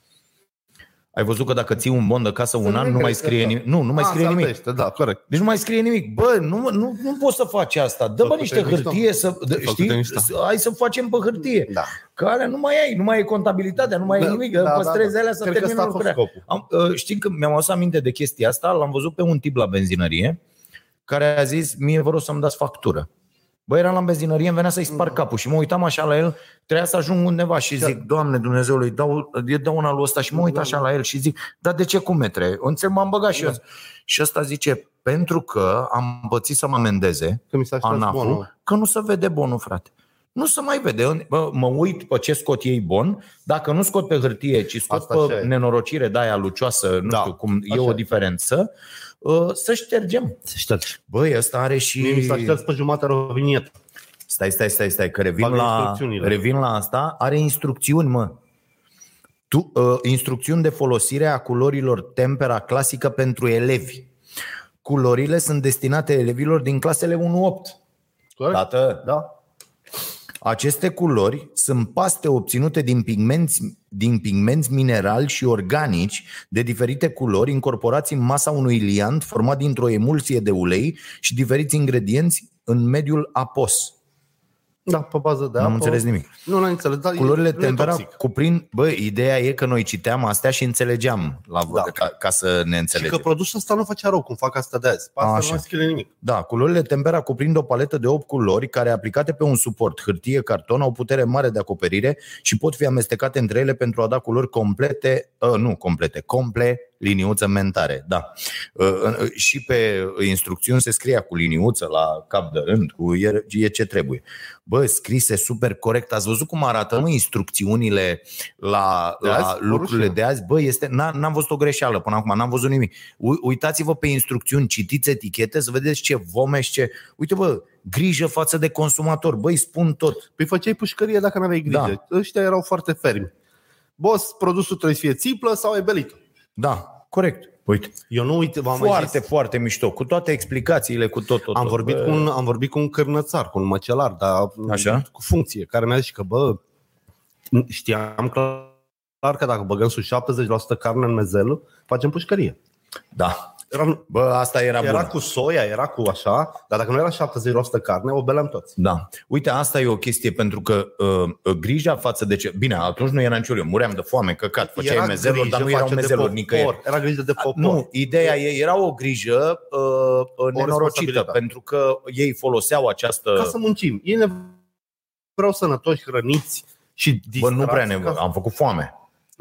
Ai văzut că dacă ții un bon de casă un Se an, nu mai negrește, scrie da. nimic. Nu, nu mai A, scrie se nimic. albește, Da, corect. Deci nu mai scrie nimic. Bă, nu, nu, nu poți să faci asta. Dă bă Făcute niște mișto. hârtie să, dă, Făcute știi? mișto. Să- Hai să facem pe hârtie. Da. Care nu mai ai, nu mai ai contabilitatea, nu mai ai Da, nimic, da, da, da, păstrezi da. alea să Cred că termină ăsta a fost lucrarea. scopul. Am, uh, știi că mi-am adus aminte de chestia asta, l-am văzut pe un tip la benzinărie care a zis, mie vă rog să-mi dați factură. Bă, eram la benzinărie, îmi venea să-i spar capul și mă uitam așa la el, trebuia să ajung undeva și zic, Doamne Dumnezeule, îi dau, îi dau una lui ăsta și mă uit așa la el și zic, dar de ce cu metre? Înțeleg, m-am băgat și eu. Și ăsta zice, pentru că am pățit să mă amendeze, Că mi s-a șters ANAF-ul, bonul. că nu se vede bonul, frate. Nu se mai vede. Bă, mă uit pe ce scot ei bon. Dacă nu scot pe hârtie, ci scot Asta așa pe e. nenorocire de aia lucioasă, nu Da, știu cum, e așa o e. diferență, uh, să ștergem. Se șterge. Băi, ăsta are și... Mie mi s-a șters pe jumătate rovinietă. Stai, stai, stai, stai, că revin Fac la, instrucțiunile. revin la asta. Are instrucțiuni, mă. Tu, uh, instrucțiuni de folosire a culorilor tempera clasică pentru elevi. Culorile sunt destinate elevilor din clasele 1-8. Corect? Tată, Da. Aceste culori sunt paste obținute din pigmenți, din pigmenți minerali și organici de diferite culori incorporați în masa unui liant format dintr-o emulsie de ulei și diferiți ingredienți în mediul apos. Da, pe bază de N-am apă. înțeles nimic. Nu, n-am înțeles. Dar Culorile e, nu e tempera toxic. cuprind... Bă, ideea e că noi citeam astea și înțelegeam la Da. ca, ca să ne Și înțelegem. că produsul ăsta nu face rău, cum fac asta de azi. Pe asta Așa. nu mai scrie nimic. Da, culorile tempera cuprind o paletă de 8 culori care, aplicate pe un suport, hârtie, carton, au putere mare de acoperire și pot fi amestecate între ele pentru a da culori complete, uh, nu complete, comple, liniuță mentare. Da. Uh, uh, și pe instrucțiuni se scria cu liniuță la cap de rând, cu e, e ce trebuie. Bă, scrise super corect. Ați văzut cum arată mă, instrucțiunile la, De la azi? lucrurile Rușine. de azi? Bă, este, n- n-am văzut o greșeală până acum, n-am văzut nimic. U- Uitați-vă pe instrucțiuni, citiți etichete, să vedeți ce vomeș, ce... Uite, bă, grijă față de consumator. Băi, spun tot. Păi făceai pușcărie dacă n-aveai grijă. Da. Ăștia erau foarte fermi. Boss, produsul trebuie să fie țiplă sau e belit. Da, corect. Uite, Eu nu uit, v-am mai foarte, zis, foarte mișto, cu toate explicațiile, cu tot, tot. am tot. vorbit, Bă, cu un, am vorbit cu un cârnățar, cu un măcelar, dar Așa? cu funcție, care mi-a zis că, bă, știam clar că dacă băgăm sus 70% carne în mezel, facem pușcărie. Da. Era, Bă, asta era, era bun. cu soia, era cu așa, dar dacă nu era 70% carne, o beleam toți. Da. Uite, asta e o chestie pentru că uh, grija față de ce... Bine, atunci nu era nicio eu, muream de foame, căcat, făceai Era mezeluri, grijă dar nu erau față de mezeluri popor, nicăieri. Era grijă de popor. Nu, ideea e, era o grijă uh, uh, nenorocită, responsabilitate. pentru că ei foloseau această... Ca să muncim. Ei ne vreau sănătoși, hrăniți și Bă, nu distrați prea ne... ca să- Am făcut foame.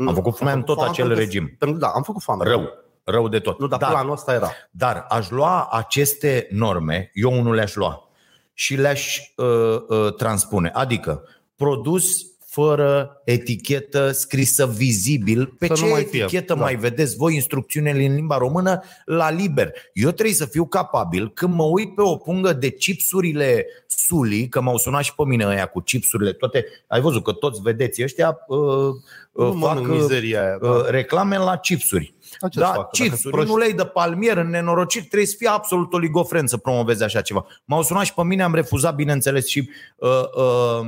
Am făcut foame în tot foame acel pentru că- regim. Pentru, da, am făcut foame. Rău. Rău de tot. Nu, dar dar, planul ăsta era. dar aș lua aceste norme, eu unul le-aș lua și le-aș uh, uh, transpune. Adică, produs fără etichetă scrisă vizibil. Pe Să ce nu mai fie. etichetă Da. mai vedeți voi instrucțiunile în limba română la liber? Eu trebuie să fiu capabil când mă uit pe o pungă de chipsurile Suli, că m-au sunat și pe mine ăia cu chipsurile toate. Ai văzut că toți vedeți ăștia uh, uh, Nu fac mănânc uh, mizeria aia. uh, Da. reclame la chipsuri. Da, ce-ți Da, facă? Dacă chipsuri, proști- în ulei de palmier, în nenorocit, trebuie să fie absolut oligofren să promoveze așa ceva. M-au sunat și pe mine, am refuzat, bineînțeles, și uh, uh,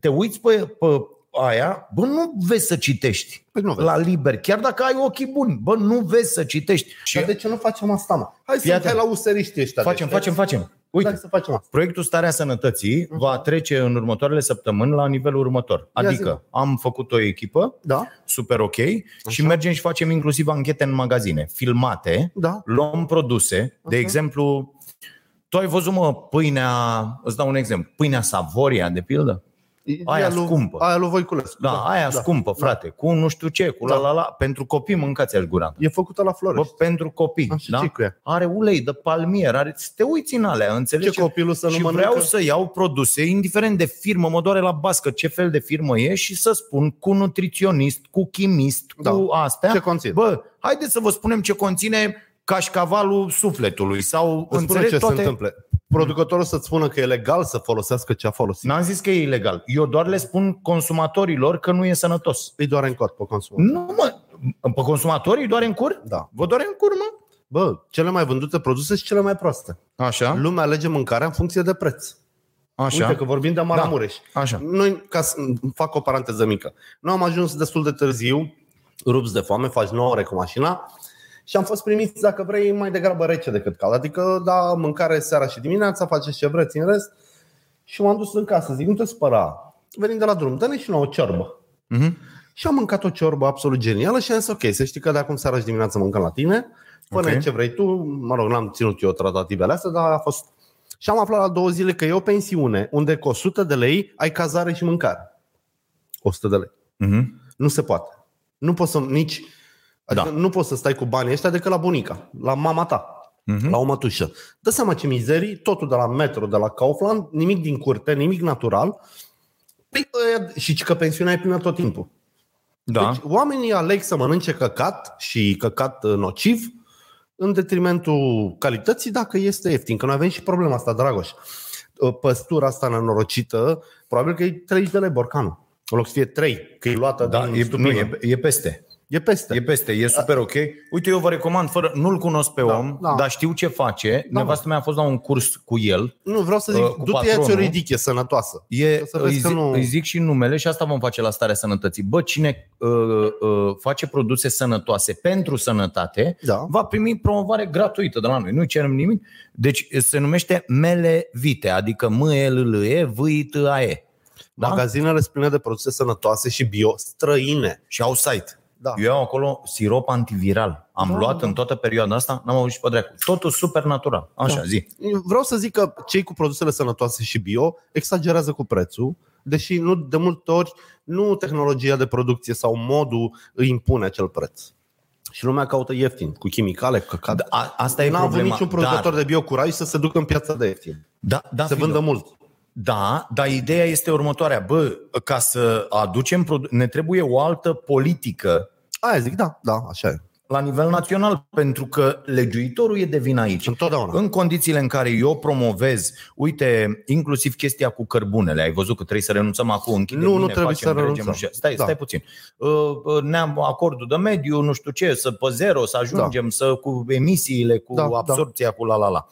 te uiți pe, pe aia, bă, nu vezi să citești Păi nu vezi. la liber, chiar dacă ai ochii buni, bă, nu vezi să citești. Și Dar de ce nu facem asta, mă? Hai să Fii atent. hai la useriștii ăștia. facem, deci, facem, facem. Uite, Hai să facem asta. Proiectul Starea Sănătății va trece în următoarele săptămâni la nivelul următor. Adică zi-mă. am făcut o echipă Da? super ok și mergem și facem inclusiv anchete în magazine, filmate, Da. luăm produse, de exemplu, tu ai văzut, mă, pâinea, îți dau un exemplu, pâinea Savoria, de pildă? Aia lui- scumpă. Aia lui Voiculescu. Da, aia da. scumpă, frate, cu nu știu ce, cu la Da. la la, pentru copii mâncați aș gura. E făcută la Bă, Florești. pentru copii, Așa, da? ce cu ea? Are ulei de palmier, are, să te uiți în alea, înțelegi? Ce copilul să nu și mănâncă? vreau să iau produse, indiferent de firmă, mă doare la bască ce fel de firmă e și să spun cu nutriționist, cu chimist, Da. cu astea. Ce conține? Bă, haideți să vă spunem ce conține cașcavalul sufletului sau Îți spune înțelegi ce toate... se întâmplă. Producătorul să-ți spună că e legal să folosească ce a folosit. N-am zis că e ilegal. Eu doar le spun consumatorilor că nu e sănătos. Îi doare în cot pe consum. Nu, mă, pe consumatorii doare în cur? Da. Vă doare în cur, mă? Bă, cele mai vândute produse și cele mai proaste. Așa, Lumea alege mâncarea în funcție de preț. așa. Uite că vorbim de Maramureș. Așa. Noi, ca să fac o paranteză mică, noi am ajuns destul de târziu, rupți de foame, faci 9 ore cu mașina și am fost primiți, dacă vrei, mai degrabă rece decât cald. Adică, da, mâncare seara și dimineața, faceți ce vreți în rest. Și m-am dus în casă, zic, nu te spăra. Venim de la drum, dă-ne și la o ciorbă. Mhm. Și am mâncat o ciorbă absolut genială și am zis, ok, să știi că de acum seara și dimineața mâncăm la tine, până Ok. ce vrei tu, mă rog, n-am ținut eu tratativele astea, dar a fost... Și am aflat la două zile că e o pensiune unde cu 100 de lei ai cazare și mâncare. 100 de lei. Mhm. Nu se poate. Nu poți să nici... Adică Da. nu poți să stai cu banii ăștia decât la bunica, la mama ta, Mhm. la o mătușă. Dă seama ce mizerii, totul de la Metro, de la Kaufland, nimic din curte, nimic natural. Păi, ăia- și că pensiunea e plină tot timpul. Da. Deci oamenii aleg să mănânce căcat și căcat uh, nociv în detrimentul calității dacă este ieftin. Că noi avem și problema asta, Dragoș. Uh, Păstura asta nenorocită, probabil că e 30 de lei borcanul. În loc să fie 3, că e luată Da, din e, nu, stupină. e, e peste. E peste. E peste, e super ok. Uite, eu vă recomand, fără, nu-l cunosc pe Da, om, da. dar știu ce face. Da, Nevastă mea a fost la un curs cu el. Nu, vreau să zic, Uh, uh, cu du-te ia-ți o patronul. ridiche sănătoasă. E, Să îi, vezi că zic, nu- îi zic și numele și asta vom face la starea sănătății. Bă, cine uh, uh, face produse sănătoase pentru sănătate, Da. va primi promovare gratuită de la noi. Nu cerem nimic. Deci se numește Mele Vite, adică m e l l e v i t a e Da? Magazinele sunt pline de produse sănătoase și bio străine. Și au site. Da. Eu iau acolo sirop antiviral. Am Da, luat da. în toată perioada asta, n-am auzit și pe dracu. Totul super natural. Așa, Da. zi. Vreau să zic că cei cu produsele sănătoase și bio exagerează cu prețul, deși nu, de multe ori nu tehnologia de producție sau modul îi impune acel preț. Și lumea caută ieftin, cu chimicale, cu căcat. Da, a, asta e N-a avut problema. niciun producător dar, de biocuraj să se ducă în piața de ieftin. da, da, se Fido. vândă mult. Da, dar ideea este următoarea. Bă, ca să aducem, produ- ne trebuie o altă politică Aia zic, da, da, așa e. la nivel național, pentru că legiuitorul e de vină aici. Întotdeauna. În condițiile în care eu promovez, uite, inclusiv chestia cu cărbunele, ai văzut că trebuie să renunțăm acum, închidem Nu, nu mine, trebuie facem, să trecem, renunțăm. nu știu. Stai, Da. stai puțin. Uh, uh, Ne-am acordul de mediu, nu știu ce, să pe zero, să ajungem, să cu emisiile, cu Da, da. absorpția, cu la la la.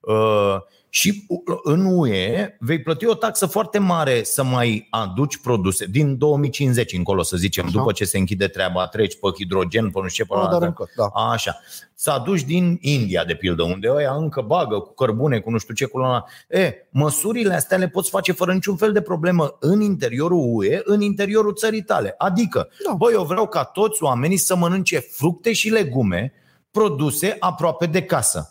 Uh, și în UE vei plăti o taxă foarte mare să mai aduci produse din 2050 încolo, să zicem, Așa. după ce se închide treaba, treci pe hidrogen, pe nu știu ce, pe Da, la dar asta. încă, da. Așa. Să aduci din India, de pildă, unde ăia încă bagă cu cărbune, cu nu știu ce, cu la... E, măsurile astea le poți face fără niciun fel de problemă în interiorul UE, în interiorul țării tale. Adică, Da. băi, eu vreau ca toți oamenii să mănânce fructe și legume produse aproape de casă.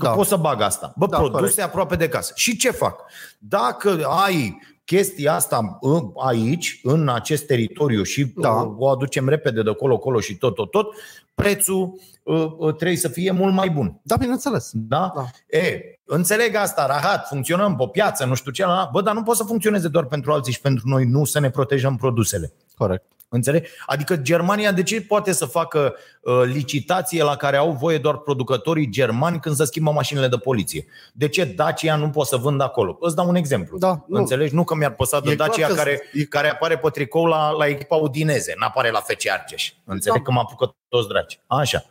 Că Da. pot să bag asta. Bă, Da, produse corect. aproape de casă. Și ce fac? Dacă ai chestia asta în- aici, în acest teritoriu și Da. uh, o aducem repede de acolo, acolo și tot, tot, tot, prețul uh, uh, trebuie să fie mult mai bun. Da, bineînțeles. Da? Da. E, înțeleg asta, rahat, funcționăm pe piață, nu știu ce, la- bă, dar nu poate să funcționeze doar pentru alții și pentru noi, nu să ne protejăm produsele. Corect. Înțeleg? Adică Germania de ce poate să facă uh, licitație la care au voie doar producătorii germani când se schimbă mașinile de poliție? De ce Dacia nu poate să vândă acolo? Îți dau un exemplu. Da, nu. Înțelegi? Nu că mi-ar păsa de E clar Dacia că- care, e- care apare pe tricou la, la echipa Udineze, n-apare la FC Argeș. Înțeleg Da. că mă apucă toți dragi. Așa.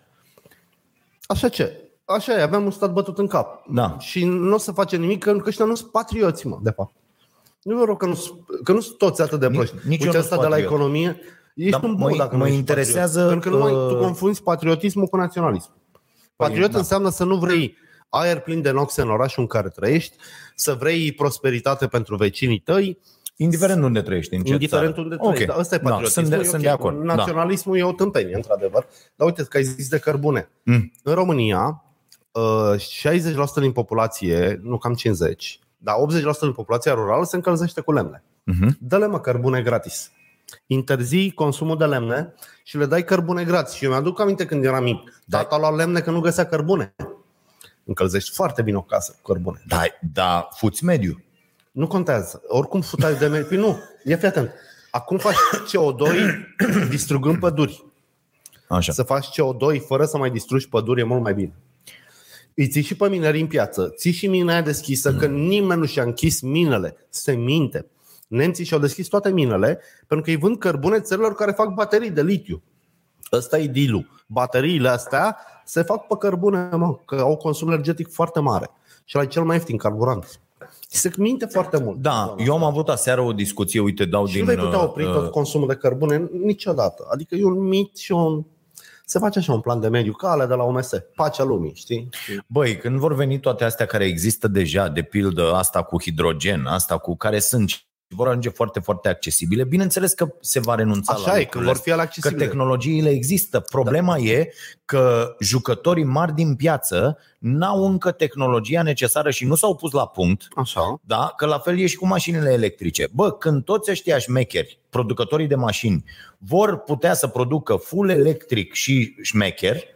Așa ce? Așa e, aveam un stat bătut în cap. Da. Și nu o să face nimic, că că ăștia nu sunt patrioți, mă, de fapt. Nu vă rog că nu, sunt- că nu sunt toți atât de Nici- proști. nici eu Uite nu asta sunt de la patriot. economie, ești Da, un bun mă- dacă mă nu ești interesează, patriot. Pentru că nu mai, tu uh, confunzi patriotismul cu naționalism. Patriot da. înseamnă să nu vrei aer plin de noxe în orașul în care trăiești, să vrei prosperitate pentru vecinii tăi, Indiferent unde trăiești, în ce indiferent țară. unde trăiești. Ok. Da, ăsta e Da, patriotismul. sunt de, e sunt ok. de acord. Da. Naționalismul e o tâmpenie, într-adevăr. Dar uite că ai zis de cărbune. Mm. În România, uh, 60% din populație, nu cam 50%, dar 80% din populația rurală se încălzește cu lemne. Mhm. Dă-le mă cărbune gratis. Interzii consumul de lemne și le dai cărbune gratis. Și eu mi-aduc aminte când eram mic. Da. Tata lua lemne că nu găsea cărbune. Încălzești foarte bine o casă cu cărbune. Da, da, fuți mediu. Nu contează. Oricum futai de mediu. Păi nu, ia fi atent. Acum faci CO2 distrugând păduri. Așa. Să faci CO2 fără să mai distrugi păduri e mult mai bine. Îi ții și pe minerii în piață. Ții și mina aia deschisă, că nimeni nu și-a închis minele. Se minte. Nemții și-au deschis toate minele pentru că îi vând cărbune țărilor care fac baterii de litiu. Ăsta e deal Bateriile astea se fac pe cărbune, mă, că au consum energetic foarte mare. Și la cel mai ieftin carburant. Se minte foarte mult. Da, eu am avut aseară o discuție, uite, dau Și din... nu vei putea opri uh, tot consumul de cărbune niciodată. Adică e un mit și un... Se face așa un plan de mediu, ca alea de la OMS, pacea lumii, știi? Băi, când vor veni toate astea care există deja, de pildă asta cu hidrogen, asta cu care sunt și vor ajunge foarte, foarte accesibile, bineînțeles că se va renunța la Așa e, că lucrurile vor fi ale Că accesibile. tehnologiile există. Problema da. e că jucătorii mari din piață n-au încă tehnologia necesară și nu s-au pus la punct Așa. da? Că la fel e și cu mașinile electrice. Bă, când toți ăștia șmecheri, producătorii de mașini, vor putea să producă full electric și șmecheri,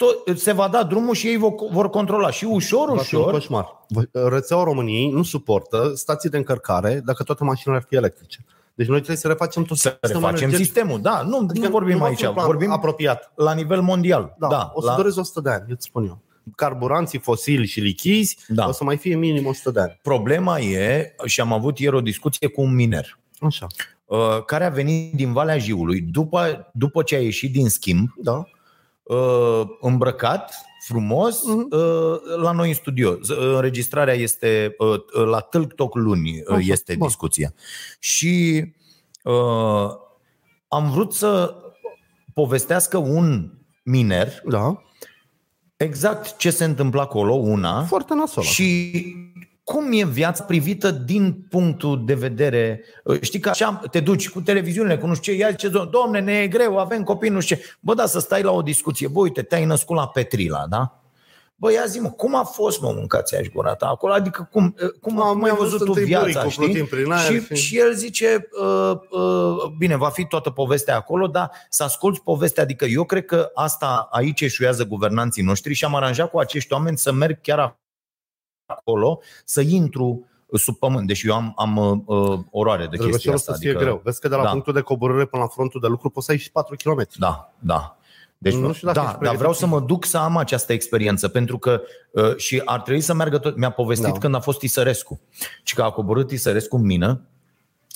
tot, se va da drumul și ei vor, vor controla. Și ușor, Va fi un ușor, coșmar. Rețeaua României nu suportă stații de încărcare dacă toate mașinile ar fi electrice. Deci noi trebuie să refacem tot să sistemul refacem energetic. sistemul. Da, nu, Adică nu vorbim va fi aici, un plan vorbim apropiat. la nivel mondial. Da, da o să la, dureze 100 de ani, eu îți spun eu. Carburanții fosili și lichizi Da. o să mai fie minim 100 de ani. Problema e, și am avut ieri o discuție cu un miner, Așa. uh, care a venit din Valea Jiului după, după ce a ieșit din schimb, Da. Uh, îmbrăcat frumos Mhm. uh, la noi în studio. Z- Înregistrarea este uh, la Tâlc Toc luni uh, Așa, este bun. discuția. Și uh, am vrut să povestească un miner Da. exact ce se întâmplă acolo, una, Foarte nasol. și cum e viața privită din punctul de vedere Știi că așa te duci cu televiziunile, cu nu știu ce Ia zice, domne, ne e greu, avem copii, nu știu ce Bă, da, să stai la o discuție Bă, uite, te-ai născut la Petrila, da? Bă, ia zi mă, cum a fost, mă, mâncați aș gura ta acolo? Adică cum, cum, Am cum mai ai văzut văzut tu întâi viața, buricul știi? plutind prin aer Și, și- și el zice, uh, uh, bine, va fi toată povestea acolo, dar să asculți povestea, adică eu cred că asta aici eșuează guvernanții noștri și am aranjat cu acești oameni să merg chiar acolo, să intru sub pământ, deși eu am, am uh, oroare de chestia Drăgășorul asta. să fie greu. Vezi că de la da. punctul de coborâre până la frontul de lucru poți să ai și 4 km. Da, da. Deci, Nu știu dacă da, ești dar vreau să mă duc să am această experiență, pentru că uh, și ar trebui să meargă tot. Mi-a povestit Da. când a fost Isărescu. Și că a coborât Isărescu în mină,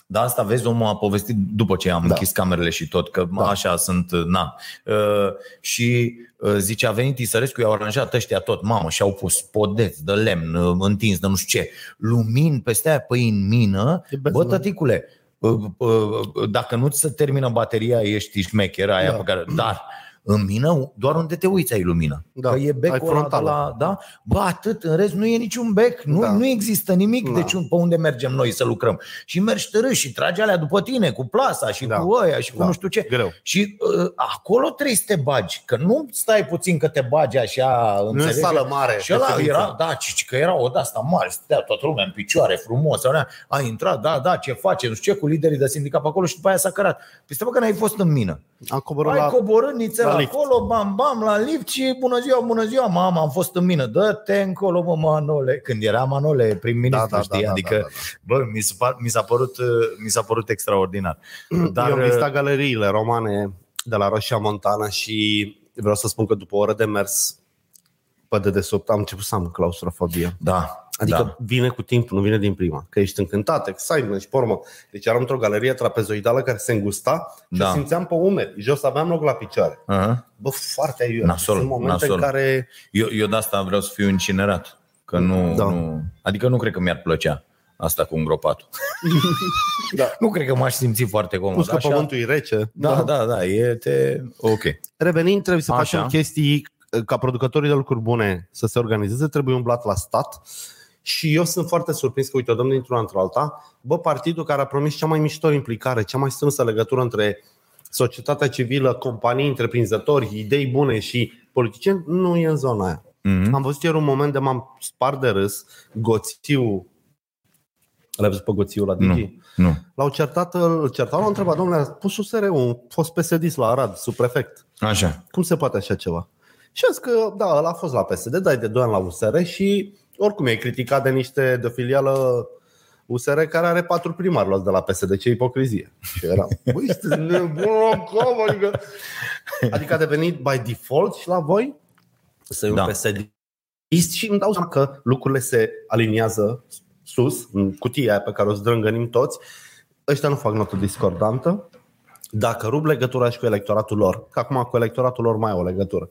dar asta vezi, omul a povestit după ce am Da. închis camerele și tot, că Da. așa sunt, na. Uh, și uh, zice, a venit Isărescu, i-au aranjat ăștia tot, mamă, și-au pus podeți de lemn, uh, întins, de nu știu ce, lumini peste aia, păi în mină, E bă, bezna. tăticule, uh, uh, dacă nu ți se termină bateria, ești șmecher aia Da. pe care, dar În mină, doar unde te uiți ai lumină. Da, Că e ai becul ăla de frontală. la, da? Bă, atât, în rest nu e niciun bec, nu, Da. nu există nimic. Da. Deci pe unde mergem noi să lucrăm? Și mergi târâ și tragi alea după tine, cu plasa și Da. cu ăia și cu Da. nu știu ce. Greu. Și uh, acolo trebuie să te bagi, că nu stai puțin că te bagi așa, Nu e înțelegi? sală mare. Și ăla pe era, da, ci, că era o de asta mare, stătea toată lumea în picioare, frumos, ăla, a intrat, da, da, ce face, nu știu ce, cu liderii de sindicat pe acolo și după aia s-a cărat. Păi stai bă, că n-ai fost în mină. Am coborât Ai la... coborât nițel la lift. acolo, bam, bam, la lift și bună ziua, bună ziua, mama, am fost în mină. Dă-te încolo, mă, Manole. Când era Manole prim-ministru, Da, da, știi? da, da, adică, da, da, bă, mi s-a, mi s-a, părut, uh, mi s-a părut extraordinar. Dar... Eu am vizitat galeriile romane de la Roșia Montana și vreau să spun că după o oră de mers pe dedesubt am început să am claustrofobie. da, Adică da. da. vine cu timpul, nu vine din prima. Că ești încântat, excitement și pe urmă. Deci eram într-o galerie trapezoidală care se îngusta și Da. da. simțeam pe umeri. Jos aveam loc la picioare. Uh-huh. Bă, foarte aiurea. Nasol, Sunt momente nasol. în care... Eu, eu de asta vreau să fiu incinerat. Că nu, Da. nu, adică nu cred că mi-ar plăcea asta cu îngropatul. Da. Nu cred că m-aș simți foarte comod. Plus că Așa- pământul e rece. Da, da, da, e te... Ok. Revenind, trebuie să Așa. facem chestii ca producătorii de lucruri bune să se organizeze, trebuie umblat la stat. Și eu sunt foarte surprins că, uite, o dăm dintr-una într-alta, bă, partidul care a promis cea mai mișto implicare, cea mai strânsă legătură între societatea civilă, companii, întreprinzători, idei bune și politicieni, nu e în zona aia. Mm-hmm. Am văzut ieri un moment de m-am spart de râs, Goțiu, l-ai văzut pe Goțiu la Digi? Nu, nu. L-au certat, îl certau, l-au întrebat, domnule, a pus USR un fost psd la Arad, subprefect. Așa. Cum se poate așa ceva? Și a zis că, da, ăla a fost la PSD, dai de 2 ani la USR și oricum e criticat de niște, de o filială USR care are patru primari luați de la PSD, ce ipocrizie. Și eram, băi, sunteți nebun, cum? Adică, adică a devenit by default și la voi să un Da. da. PSD și îmi dau seama că lucrurile se aliniază sus, în cutia aia pe care o zdrângănim toți. Ăștia nu fac notă discordantă. Dacă rup legătura și cu electoratul lor, că acum cu electoratul lor mai au o legătură,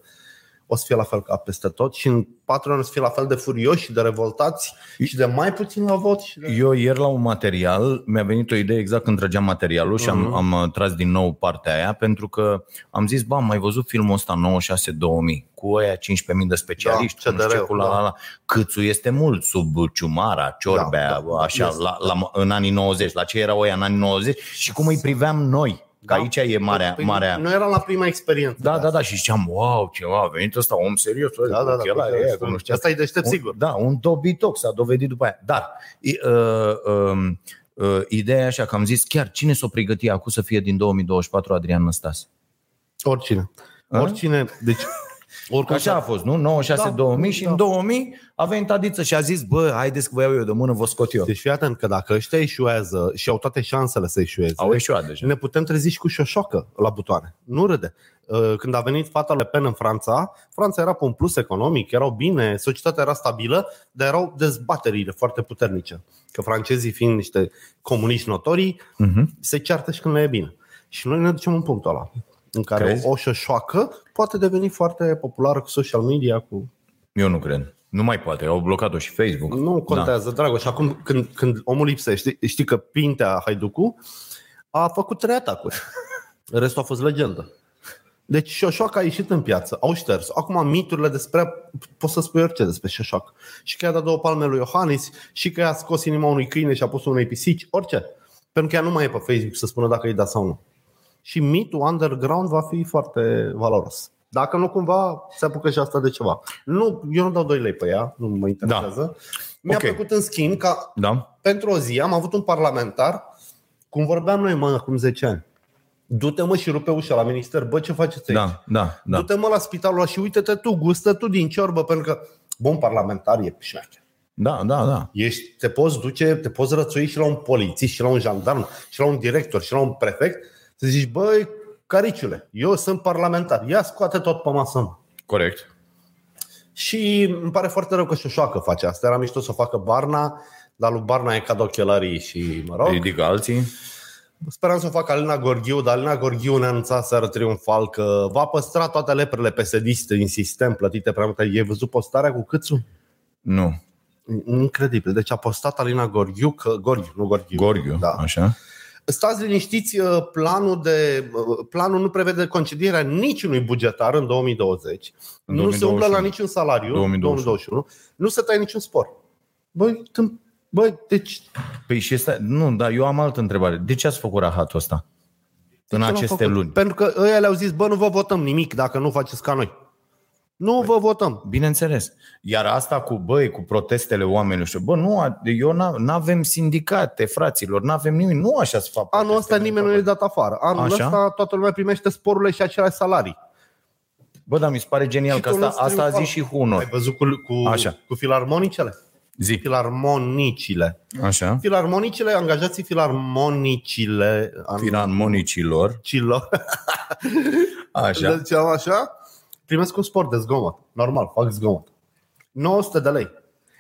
o să fie la fel ca peste tot și în patru ani o să fie la fel de furioși și de revoltați și de mai puțin la vot. Și de... Eu ieri la un material mi-a venit o idee exact când trăgeam materialul și am, Mhm. am uh, tras din nou partea aia pentru că am zis, ba, am mai văzut filmul ăsta 96-2000 cu aia 15.000 de specialiști, Da, cu nu știu ce, CDR-ul, cu la, la, la. Câțu este mult sub Ciumara, Ciorbea, Da, da, așa, este, la, la, în anii 90, la ce erau ăia în anii 90 și cum îi priveam noi. Că Da. aici e marea, Păi, marea, Noi eram la prima experiență. Da, da, da, și ziceam, wow, ceva, a venit ăsta om serios, Da, da, da. ochelari, uite, aia, cu nu știu ce. Asta e deștept, Un- sigur. Da, un dobitoc s-a dovedit după aia. Dar i- uh, um, uh, ideea e așa că am zis chiar cine s-o pregăti acum să fie din 2024 Adrian Năstase? Oricine. A? Oricine. Deci, Că oricum așa a fost, nu? 96 Da, 2000 și da. în 2000 a venit Adiță și a zis, bă, haideți că vă iau eu de mână, vă scot eu. Deci fii atent că dacă ăștia eșuează și au toate șansele să eșueze, Au ieșuat deja. ne putem trezi și cu șoșoacă la butoane. Nu râde. Uh, Când a venit fata Le Pen în Franța, Franța era pe un plus economic, erau bine, societatea era stabilă, dar erau dezbaterile foarte puternice. Că francezii fiind niște comuniști notorii, Mhm. se ceartă și când le e bine. Și noi ne ducem în punctul ăla în care Crezi? o șoșoacă poate deveni foarte populară cu social media, cu Eu nu cred. Nu mai poate, au blocat-o și Facebook. Nu contează, da. Dragoș. Acum când, când omul lipsește, știi că Pintea Haiducu a făcut trei atacuri. Restul a fost legendă. Deci Șoșoacă a ieșit în piață, au șters. Acum miturile despre, poți să spui orice despre Șoșoacă. Și că i-a dat două palme lui Iohannis, și că i-a scos inima unui câine și a pus unei pisici, orice. Pentru că ea nu mai e pe Facebook să spună dacă îi da sau nu. Și mitul underground va fi foarte valoros. Dacă nu cumva se apucă și asta de ceva. Nu, eu nu dau 2 lei pe ea, nu mă interesează. Da. Mi-a Ok. plăcut în schimb ca Da? pentru o zi am avut un parlamentar, cum vorbeam noi mă acum 10 ani. Du-te mă și rupe ușa la minister, bă ce faceți aici? Da, da, da. Du-te mă la spitalul ăla și uite-te tu, gustă tu din ciorbă, pentru că bun parlamentar e șmecher. Da, da, da. Ești, te poți duce, te poți rățui și la un polițist, și la un jandarm, și la un director, și la un prefect, să zici, băi, cariciule, eu sunt parlamentar, ia scoate tot pe masă. mă." Corect. Și îmi pare foarte rău că Șoșoacă face asta. Era mișto să o facă Barna, dar lui Barna e cad ochelarii și, mă rog, Ridică alții. Speram să o facă Alina Gorghiu, dar Alina Gorghiu ne anunța seară triumfal că va păstra toate leprele psd în sistem plătite prea multe. Ai văzut postarea cu câțu? Nu. Incredibil. Deci a postat Alina Gorghiu, că, Gorghiu, nu Gorghiu. Gorghiu, Da. așa. Stați liniștiți, uh, planul, de, uh, planul nu prevede concedierea niciunui bugetar în 2020. În nu se umblă 2021. la niciun salariu 2021. 2021. Nu se taie niciun spor. Băi, tâm- băi deci Păi și asta, nu, dar eu am altă întrebare. De ce ați făcut rahatul ăsta? În ce l-am aceste făcut? luni. Pentru că ăia le-au zis, bă, nu vă votăm nimic dacă nu faceți ca noi. Nu vă votăm. Bineînțeles. Iar asta cu, băi, cu protestele oamenilor, și, bă, nu, eu nu avem sindicate, fraților, nu avem nimic, nu așa se fac. Anul ăsta protestele nimeni nu în e dat afară. Anul Așa? ăsta toată lumea primește sporurile și aceleași salarii. Bă, dar mi se pare genial Și că tu asta, nu asta a triumfal. zis și Hunor. Ai văzut cu, cu, Așa. cu filarmonicele? Zi. Filarmonicile. Așa. Filarmonicile, angajații filarmonicile Filarmonicilor. Cilor, Așa. deci am așa, primesc un sport de zgomot. Normal, fac zgomot. 900 de lei.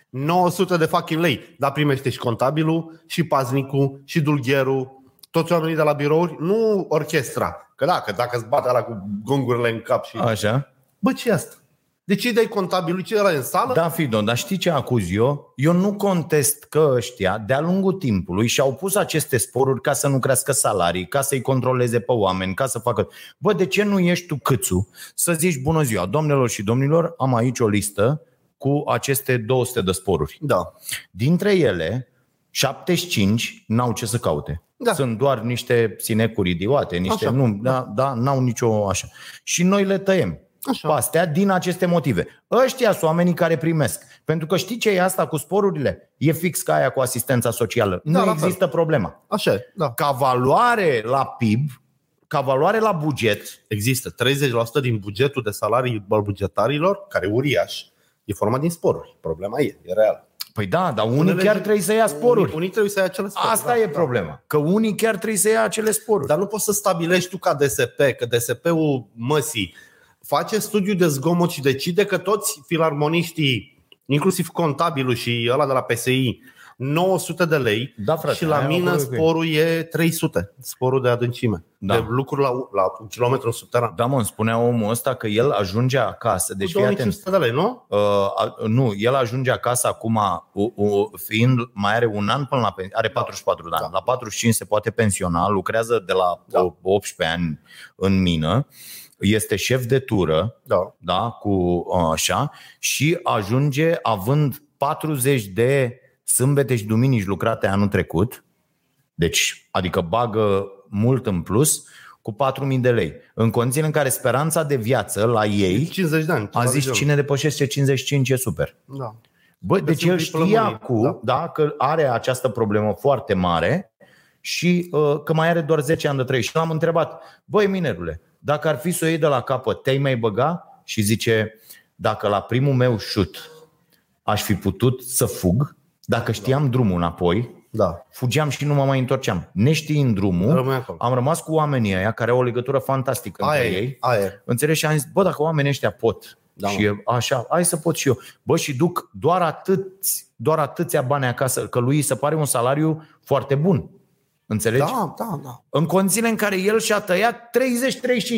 900 de fucking lei. Dar primește și contabilul, și paznicul, și dulgherul, toți oamenii de la birouri, nu orchestra. Că da, că dacă îți bate ala cu gongurile în cap și... Așa. Bă, ce e asta? De ce îi dai contabilului? Ce ăla e în sală? Da, Fidon, dar știi ce acuz eu? Eu nu contest că ăștia, de-a lungul timpului, și-au pus aceste sporuri ca să nu crească salarii, ca să-i controleze pe oameni, ca să facă... Bă, de ce nu ești tu câțu să zici bună ziua, domnilor și domnilor, am aici o listă cu aceste 200 de sporuri. Da. Dintre ele, 75 n-au ce să caute. Da. Sunt doar niște sinecuri idiote, niște Așa. nu, da, da, n-au nicio așa. Și noi le tăiem. Așa. Pe astea din aceste motive. Ăștia sunt oamenii care primesc. Pentru că știi ce e asta cu sporurile? E fix ca aia cu asistența socială. Da, nu la fel. există problema. Așa e, da. Ca valoare la PIB, ca valoare la buget, Există 30% din bugetul de salarii al bugetarilor, care e uriaș, e format din sporuri. Problema e, e reală. păi da, dar unii Unele chiar zi- trebuie să ia sporuri. Unii, unii trebuie să ia acele sporuri. Asta da, e da. problema. Că unii chiar trebuie să ia acele sporuri. Dar nu poți să stabilești tu ca DSP, că DSP-ul măsii face studiu de zgomot și decide că toți filarmoniștii, inclusiv contabilul și ăla de la PSI, 900 de lei Da, frate, și la aia mine acolo e cu ei. sporul e 300, sporul de adâncime, Da. de lucruri la, la un kilometru subteran. Da, mă, îmi spunea omul ăsta că el ajunge acasă, deci Cu fii atent. 2500 de lei, nu? Uh, a- nu, el ajunge acasă acum, u, u, fiind, mai are un an până la pensie, are 44 de ani. Da. La 45 se poate pensiona, lucrează de la Da. da. 18 ani în mină, este șef de tură, Da. da, cu uh, așa, și ajunge având 40 de sâmbete și duminici lucrate anul trecut, deci, adică bagă mult în plus, cu 4.000 de lei. În condițiile în care speranța de viață la ei 50 de ani. a ceva de zis genul. cine depășește 55 e super. Da. Bă, deci sunt el diplomării, știa acum da. da. Da, că are această problemă foarte mare și uh, că mai are doar 10 ani de trăit. Și l-am întrebat, băi minerule, dacă ar fi să o iei de la capăt, te-ai mai băga? Și zice, dacă la primul meu șut aș fi putut să fug, dacă știam drumul înapoi, Da. fugeam și nu mă mai întorceam. Neștiind drumul, Rămâi acolo. am rămas cu oamenii ăia care au o legătură fantastică Aia între e, ei. aia e. Înțelegi? Și am zis, bă, dacă oamenii ăștia pot Da, da, mă. și e așa, hai să pot și eu. Bă, și duc doar atât, doar atâția bani acasă, că lui îi se pare un salariu foarte bun. Înțelegi? Da, da, da. În condițiile în care el și-a tăiat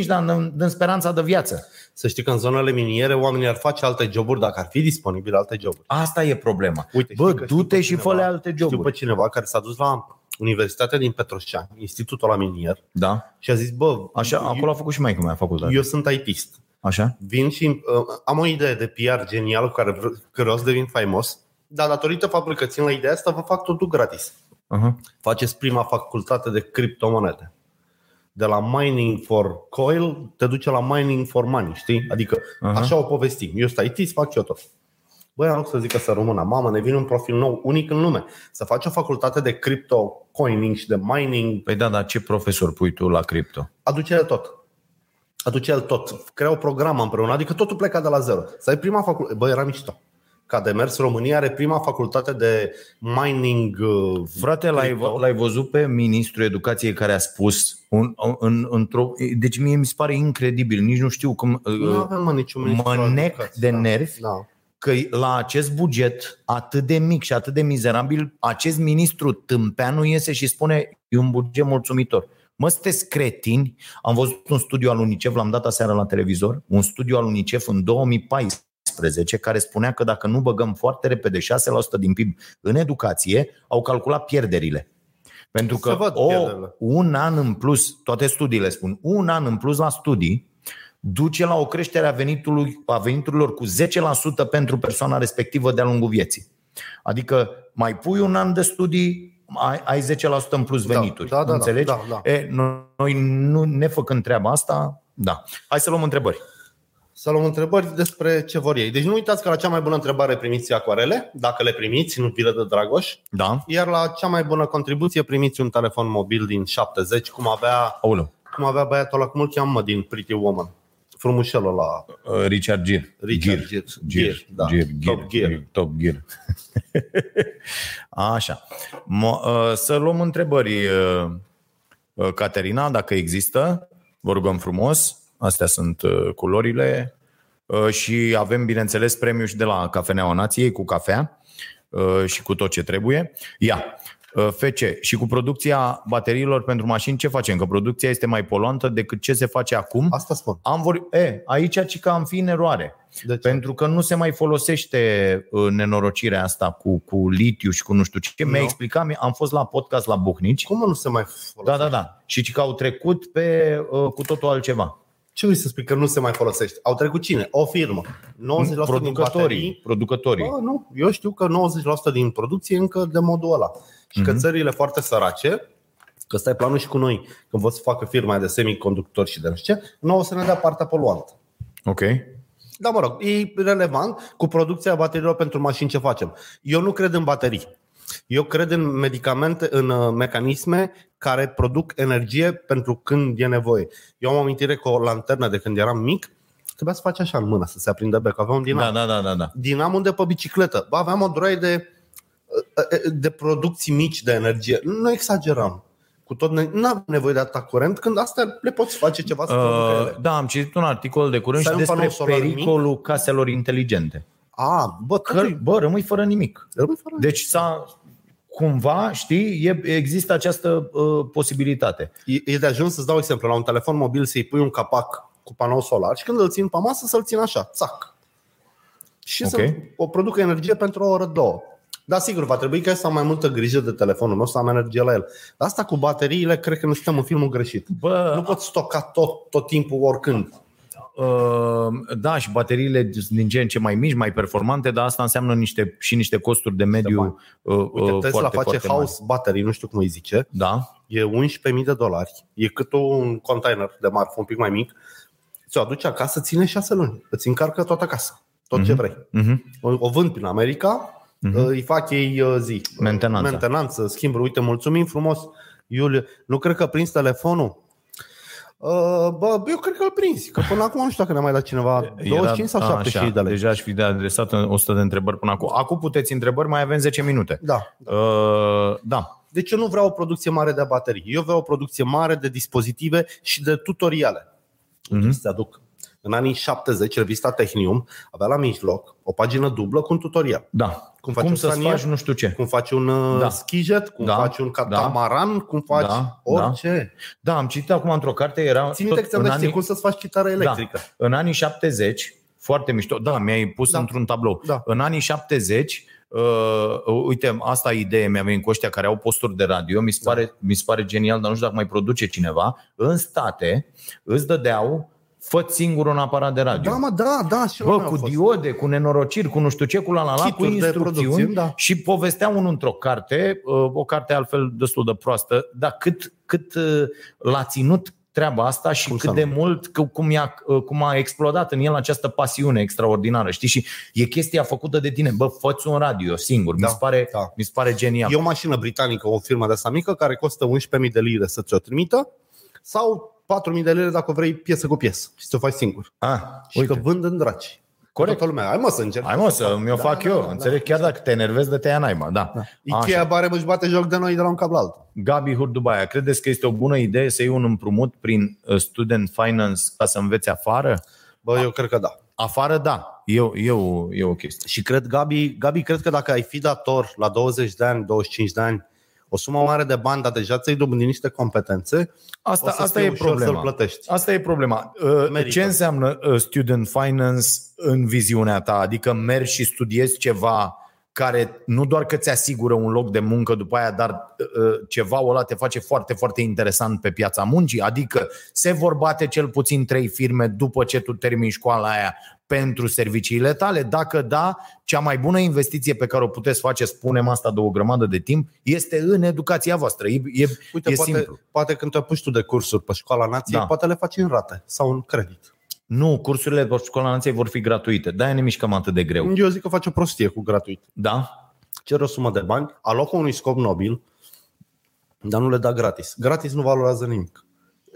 30-35 de ani din, din speranța de viață. Să știi că în zonele miniere oamenii ar face alte joburi dacă ar fi disponibile alte joburi. Asta e problema. Uite, Bă, știi că știu du-te pe și cineva- fă alte Știu pe joburi. cineva care s-a dus la Universitatea din Petroșani, Institutul la Minier, Da? și a zis, bă, Așa, eu, acolo a făcut și mai cum a facultate. eu sunt ITist. Așa? Vin și uh, am o idee de PR genială cu care vreau, că vreau să devin faimos, dar datorită faptului că țin la ideea asta, vă fac totul gratis. Uh-huh. Faceți prima facultate de criptomonede. De la mining for coil te duce la mining for money, știi? Adică Aha. așa o povestim. Eu sunt IT, fac și eu tot. Băi, am să zică să rămână. Mamă, ne vine un profil nou, unic în lume. Să faci o facultate de crypto coining și de mining, Păi da, dar ce profesor pui tu la cripto? aduce el tot. Aduce el tot. Crea o programă împreună, adică totul pleca de la zero. Să ai prima facultate. Băi, era mișto. Ca de mers, România are prima facultate de mining. uh, Frate, l-ai, crypto. l-ai văzut pe ministrul educației care a spus un, în, într-o, deci mie mi se pare incredibil, nici nu știu cum Nu avem mă, niciun ministru al mă nec educației. de Da, nervi Da. că la acest buget atât de mic și atât de mizerabil, acest ministru tâmpeanu iese și spune e un buget mulțumitor. Mă, sunteți cretini? Am văzut un studiu al UNICEF, l-am dat aseară la televizor, un studiu al UNICEF în 2014 care spunea că dacă nu băgăm foarte repede 6% din PIB în educație, au calculat pierderile. Pentru Se că văd o, pierderile. un an în plus, toate studiile spun, un an în plus la studii duce la o creștere a, venitului, a veniturilor cu 10% pentru persoana respectivă de-a lungul vieții. Adică mai pui un an de studii, ai, ai 10% în plus Da, venituri. da, da, da, Înțelegi? da, da. E, noi, nu ne făcând treaba asta, da. Hai să luăm întrebări. Să luăm întrebări despre ce vor ei. Deci nu uitați că la cea mai bună întrebare primiți acoarele, dacă le primiți, nu piră de Dragoș. Da? Iar la cea mai bună contribuție primiți un telefon mobil din 70, cum avea, Aulă. cum avea băiatul ăla, cum îl cheamă, din Pretty Woman. Frumușelul ăla. Uh, Richard Gere. Richard Gere. Gere. Gere. da. Gere. Top Gear. Top Gear. Așa. Mo- uh, Să luăm întrebări, uh, uh, Caterina, dacă există. Vă rugăm frumos. Astea sunt uh, culorile. Uh, Și avem, bineînțeles, premiul și de la Cafeneaua Nației cu cafea uh, și cu tot ce trebuie. Ia, uh, FC, și cu producția bateriilor pentru mașini, ce facem? Că producția este mai poluantă decât ce se face acum. Asta spun. Am vor... e, aici ci că am fi în eroare. De ce? Pentru că nu se mai folosește uh, nenorocirea asta cu, cu litiu și cu nu știu ce. Mi-a Nu. explicat, mi- am fost la podcast la Buhnici. Cum mă nu se mai Da, folosește? da, da. Și ci că au trecut pe uh, cu totul altceva. Ce vrei să spui că nu se mai folosește? Au trecut cine? O firmă. 90% din Producătorii. baterii Producătorii. Bă, nu, eu știu că 90% din producție e încă de modul ăla. Și Mhm. că țările foarte sărace, că ăsta e planul și cu noi, când vor să facă firma aia de semiconductori și de nu știu ce, nouă să ne dea partea poluantă. Ok. Da, mă rog, e relevant cu producția bateriilor pentru mașini ce facem. Eu nu cred în baterii. Eu cred în medicamente, în uh, mecanisme care produc energie pentru când e nevoie. Eu am amintire că o lanternă de când eram mic, trebuia să faci așa în mână, să se aprindă becul. Aveam un dinamo Da, da, da, da, da. dinamul de pe bicicletă. Bă, aveam o droaie de, de producții mici de energie. Nu exageram. Cu tot, ne- nu am nevoie de atâta curent când astea le poți face ceva să producă Uh, ele. da, am citit un articol de curând Să și ai un despre panou solar mic? pericolul caselor inteligente. A, bă, Că, totul bă, rămâi fără nimic. rămâi fără. Deci s-a, cumva, știi, e, există această uh, posibilitate. E, e de ajuns să-ți dau exemplu. La un telefon mobil să-i pui un capac cu panou solar și când îl țin pe masă să-l țin așa, țac. Și Ok. să o producă energie pentru o oră, două. Da, sigur, va trebui ca să am mai multă grijă de telefonul meu, să am energie la el. Dar asta cu bateriile, cred că nu suntem în filmul greșit. Bă, Nu poți stoca tot, tot timpul, oricând. Uh, da, și bateriile din ce în ce mai mici, mai performante, dar asta înseamnă niște, și niște costuri de mediu uh, Uite, uh, Tesla foarte, face foarte house battery, nu știu cum îi zice. mari. Da? E 11.000 de dolari. E cât un container de marfă, un pic mai mic. Ți-o aduce acasă, ține 6 luni. Îți încarcă tot acasă. Tot ce vrei. Uh-huh. O, o vând prin America, îi fac ei uh, zi. Mentenanța. Mentenanță, schimburi. Uite, mulțumim frumos, Iuliu. Nu cred că prins telefonul. Uh, bă, eu cred că îl prins. Că până acum nu știu dacă ne-a mai dat cineva 25 sau a, 75 de lei. Deja aș fi de adresat 100 de întrebări până acum. Acum puteți întrebări, mai avem 10 minute. Da. Uh, da. Deci eu nu vreau o producție mare de baterii. Eu vreau o producție mare de dispozitive și de tutoriale. Mhm. Mm-hmm. Să aduc. În anii 70, revista Technium avea la mijloc o pagină dublă cu un tutorial. Da. Cum Cum, faci cum un să-ți scanier? faci nu știu ce. Cum faci un da. Da. skijet, cum Da. faci un catamaran, cum faci Da. orice. Da, am citit acum într-o carte, era Ține minte că în, ți-am anii, cum să-ți faci chitară electrică. Da, în anii 70, foarte mișto, da, mi-ai pus Da. da. într-un tablou. Da. În anii 70, uh, uite, asta e idee mi-a venit cu ăștia care au posturi de radio, mi se, Da. pare, mi se pare genial, dar nu știu dacă mai produce cineva. În state îți dădeau fă singur un aparat de radio. Da, mă, da, da. Și la Bă, noi au cu fost. diode, cu nenorociri, cu nu știu ce, cu la la la, cu Kituri de instrucțiuni producție, da. și povestea unul într-o carte, uh, o carte altfel destul de proastă, dar cât, cât uh, l-a ținut treaba asta și Cum cât să de nu? mult, că- cum, i-a, uh, cum a explodat în el această pasiune extraordinară, știi? Și e chestia făcută de tine, bă, fă un radio singur, Da, mi, se pare, da. mi se pare genial. E o mașină britanică, o firmă de asta mică, care costă 11.000 de lire să ți-o trimită sau 4.000 de lire dacă vrei piesă cu piesă și ți-o faci singur. Ah, Și uite. că vând în draci. Corect. Toată lumea. Hai mă să încerc. Hai mă să mi-o fac da, eu, da, înțeleg? Chiar dacă te enervezi, de te ia naiba, da. Ikea bare își bate joc de noi de la un cap la altul. Gabi Hurdubaia, credeți că este o bună idee să iei un împrumut prin uh, Student Finance ca să înveți afară? Bă, eu cred că da. Afară, da. E, o- e, o, e o chestie. Și cred, Gabi, Gabi, cred că dacă ai fi dator la 20 de ani, 25 de ani, o sumă mare de bani, dar deja ți-ai dobândit niște competențe, Asta, o să asta fie e ușor să-l problema. plătești. Asta e problema. Uh, Merită. Ce înseamnă uh, Student Finance în viziunea ta? Adică mergi și studiezi ceva care nu doar că ți asigură un loc de muncă după aia, dar uh, ceva ăla te face foarte, foarte interesant pe piața muncii, adică se vor bate cel puțin trei firme după ce tu termini școala aia pentru serviciile tale? Dacă da, cea mai bună investiție pe care o puteți face, spunem asta de o grămadă de timp, este în educația voastră. E, e, Uite, e poate, simplu. poate când te apuci tu de cursuri pe școala nației, Da. poate le faci în rate sau în credit. Nu, cursurile pe școala nației vor fi gratuite. De-aia ne mișcăm atât de greu. Eu zic că faci o prostie cu gratuit. Da? Cer o sumă de bani, alocă unui scop nobil, dar nu le da gratis. Gratis nu valorează nimic.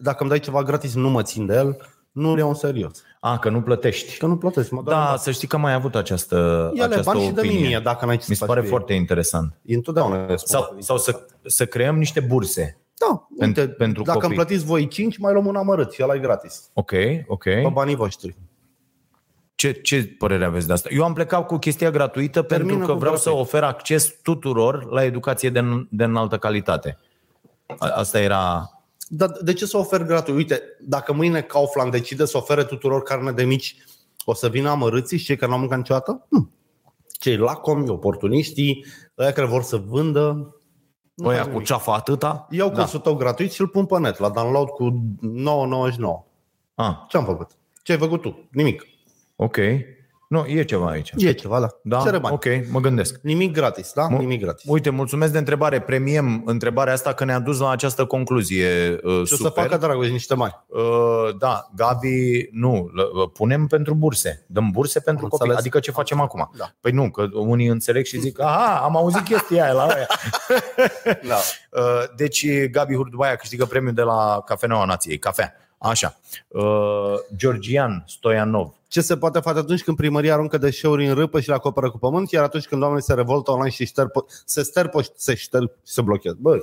Dacă îmi dai ceva gratis, nu mă țin de el, nu le iau în serios. A, că nu plătești. Că nu plătesc. Mă Da, să știi că am mai avut această, Ia-le această bani și dă opinie. mie dacă n-ai ce Mi să se faci pare cu ei. foarte interesant. E întotdeauna Sau, sau să, să creăm niște burse. Da, uite, Pen- pentru dacă copii. îmi plătiți voi 5, mai luăm un amărât și ăla e gratis. Ok, ok. Pe banii voștri. Ce, ce părere aveți de asta? Eu am plecat cu chestia gratuită Termină pentru că cu vreau gratuit. să ofer acces tuturor la educație de, de înaltă calitate. A- Asta era... Dar de ce să ofer gratuit? Uite, dacă mâine Kaufland decide să ofere tuturor carne de mici, o să vină amărâții și cei care n-au mâncat niciodată? Nu. Cei lacomi, oportuniștii, ăia care vor să vândă, nu Oia fac cu nimic. ceafa atâta? Iau da. cursul tău gratuit și îl pun pe net la download cu 9,99. Ah, Ce am făcut? Ce ai făcut tu? Nimic. ok. Nu, e ceva aici. E ceva, da. Da, Cere bani. ok, mă gândesc. Nimic gratis, da? Nimic gratis. Uite, mulțumesc de întrebare. Premiem întrebarea asta că ne-a dus la această concluzie uh, Și o să super. facă, Dragoș, niște bani. Uh, da, Gabi, nu, l- uh, punem pentru burse. Dăm burse pentru Am copii. înțeles. Adică ce facem acum? Da. Păi nu, că unii înțeleg și zic, aha, am auzit chestia aia la aia. Da. Uh, Deci Gabi Hurdubaia câștigă premiul de la Cafeneaua Nației, cafea. Așa. Uh, Georgian Stoianov. Ce se poate face atunci când primăria aruncă deșeuri în râpă și le acoperă cu pământ, iar atunci când oamenii se revoltă online și șterpă, se sterpă, și se șterp și se blochează. Bă,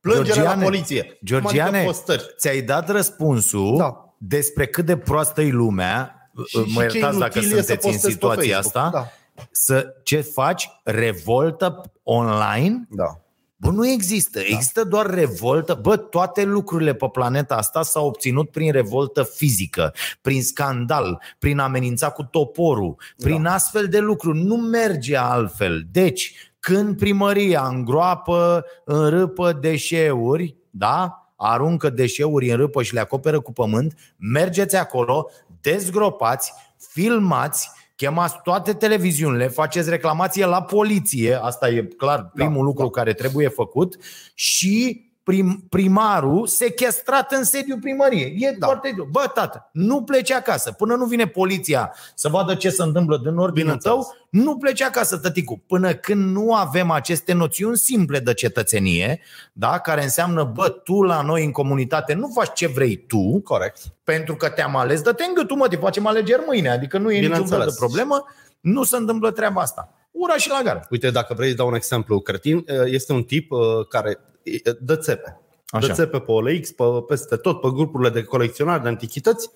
plângere la Georgiane, poliție. Cum Georgiane, adică postări? ți-ai dat răspunsul Da. despre cât de proastă e lumea. Și- mă și ce iertați dacă inutil e să sunteți în postezi pe situația Facebook. asta. Da. Să ce faci? Revoltă online? Da. Bă, nu există. Există doar revoltă. Bă, toate lucrurile pe planeta asta s-au obținut prin revoltă fizică, prin scandal, prin amenința cu toporul, prin astfel de lucruri. Nu merge altfel. Deci, când primăria îngroapă, înrâpă deșeuri, da? aruncă deșeuri în râpă și le acoperă cu pământ, mergeți acolo, dezgropați, filmați, chemați toate televiziunile, faceți reclamație la poliție, asta e clar primul Da, lucru care trebuie făcut și prim, primarul sequestrat în sediul primăriei. E da. foarte Bă, tată, nu pleci acasă. Până nu vine poliția să vadă ce se întâmplă din ordinul Bineînțeles. tău, nu pleci acasă, tăticu. Până când nu avem aceste noțiuni simple de cetățenie, da, care înseamnă, bă, tu la noi în comunitate nu faci ce vrei tu, Corect. pentru că te-am ales, dă-te în gâtul, mă, te facem alegeri mâine, adică nu e niciun fel de Bineînțeles. problemă, nu se întâmplă treaba asta. Ura și la gară. Uite, dacă vrei să dau un exemplu cretin, este un tip uh, care uh, dă țepe. Așa. Dă țepe pe OLX, pe, peste tot, pe grupurile de colecționari de antichități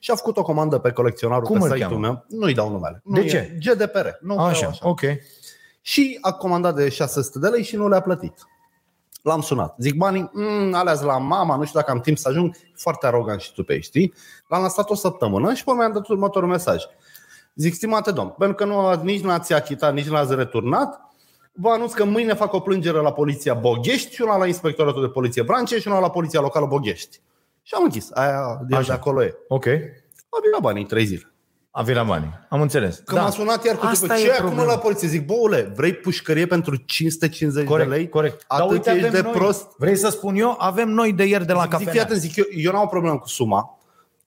și a făcut o comandă pe colecționarul Cum pe îl site-ul cheamă? meu. Nu-i dau numele. De nu ce? E GDPR. Nu vreau Așa, așa. ok. Și a comandat de 600 de lei și nu le-a plătit. L-am sunat. Zic banii, mm, alea la mama, nu știu dacă am timp să ajung. Foarte arogant și tu pe ei, știi? L-am lăsat o săptămână și pe urmă am dat următorul mesaj. Zic, stimate domn, pentru că nu, nici nu ați achitat, nici nu ați returnat, vă anunț că mâine fac o plângere la poliția Boghești și una la inspectoratul de poliție Brancea și una la poliția locală Boghești. Și am închis. Aia de, Așa. de acolo e. Ok. A venit la banii în trei zile. A venit la bani. Am înțeles. Că da. m-a sunat iar cu Asta după e ce acum problema. la poliție. Zic, boule, vrei pușcărie pentru 550 Corect, de lei? corect. Atât uite, ești avem de noi, prost. Vrei să spun eu? Avem noi de ieri de la zic, zic, fii cafenea. atent, zic, eu, eu n-am o problemă cu suma,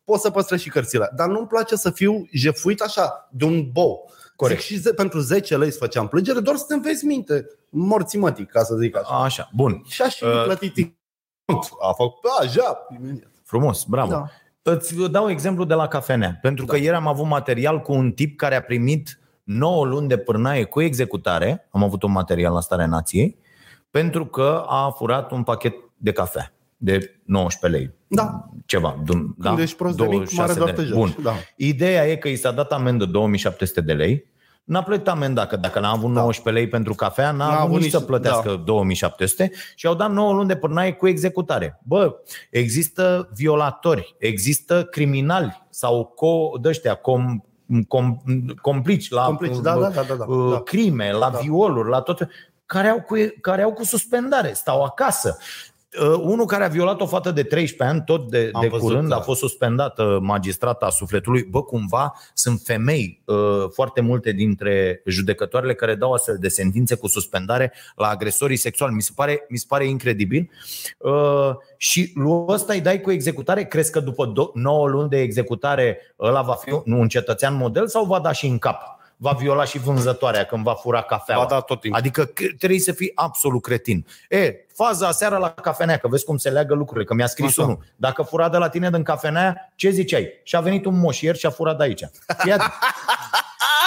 pot să păstrez și cărțile, dar nu-mi place să fiu jefuit așa, de un bou. Corect. Zic, și ze- pentru 10 lei să făceam plângere, doar să te înveți minte, morții mătii, ca să zic așa. Așa, bun. Și așa Uh, uh, plătit. A făcut, așa, imediat. Frumos, bravo. Da. Îți dau exemplu de la cafenea. Pentru că ieri am avut material cu un tip care a primit 9 luni de pârnaie cu executare. Am avut un material la Starea Nației. Pentru că a furat un pachet de cafea de 19 lei. Da. Ceva. dum- Când da? ești prost de mic, 26 mare doar lei. te joci. Bun. Da. Ideea e că i s-a dat amendă 2700 de lei. N-a plătit amenda, că dacă n-a avut 19 lei pentru cafea, n-a, N-a avut avut nici să nici- plătească da. 2700 și au dat 9 luni de pârnaie cu executare. Bă, există violatori, există criminali sau co, dăștia, com, com, complici la Complici, da, da, da, da, da, uh, da. crime, la Da. violuri, la tot care au, cu, care au cu suspendare, stau acasă. Uh, unul care a violat o fată de 13 ani, tot de, Am de văzut, curând, da. a fost suspendată magistrata sufletului. Bă, cumva sunt femei, uh, foarte multe dintre judecătoarele care dau astfel de sentințe cu suspendare la agresorii sexuali. Mi se pare, mi se pare incredibil. Uh, și lui ăsta îi dai cu executare, crezi că după 9 luni de executare ăla va fi nu, un cetățean model sau va da și în cap? Va viola și vânzătoarea când va fura cafeaua. Ba da, tot timpul. Adică c- trebuie să fii absolut cretin. E, faza seara la cafenea, că vezi cum se leagă lucrurile, că mi-a scris Așa. unul. Dacă fura de la tine din cafenea, ce ziceai? Și a venit un moșier și a furat de aici. Fii atent.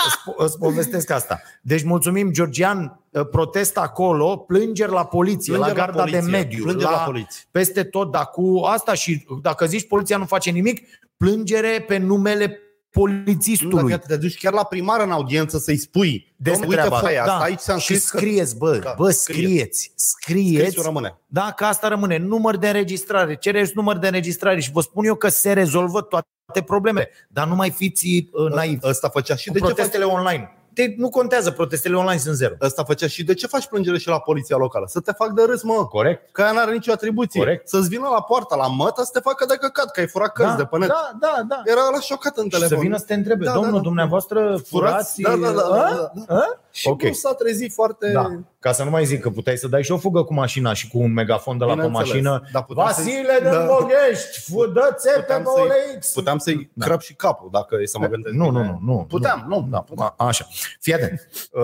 Îți po- Îți povestesc asta. Deci mulțumim, Georgian, protest acolo, plângeri la poliție, Plângeri la la garda poliție, de mediu, plângeri la poliție. peste tot, dar cu asta și dacă zici poliția nu face nimic, plângere pe numele Nu, polițistului. dacă te duci chiar la primar în audiență să-i spui Despre "Domnule, uite treaba foaia asta. asta, aici ți-am și scris că scrieți, bă, Că- bă, scrieți. scrieți, scrieți. scrisul rămâne. Da, că asta rămâne. Număr de înregistrare, cereți număr de înregistrare și vă spun eu că se rezolvă toate problemele. Dar nu mai fiți uh, naivi. Ăsta făcea și Cu de ce faci, protestele online. De, nu contează, protestele online sunt zero. ăsta făcea și de ce faci plângere și la poliția locală? Să te fac de râs, mă. Corect? Că ea n-are nicio atribuție. Corect. Să-ți vină la poarta, la mătă, să te facă de căcat, că ai furat cărți Da, de pe net. da, da, da. Era la șocat în Și telefon. să vină să te întrebe, Da, domnul, da, da. dumneavoastră furați... Da, da, da, da, A? da, da. A? Și Ok. nu s-a trezit foarte... Da. Ca să nu mai zic că puteai să dai și o fugă cu mașina și cu un megafon de la pe Bineînțeles. mașină. Da, puteam să- Vasile de Da. Boghești, dă țepe Puteam pe să-i- OLX. Puteam să-i Da. crăp și capul, dacă e să mă gândesc. Nu, bine. nu, nu, nu. Puteam, nu. Da, a- așa. Fii atent. Uh,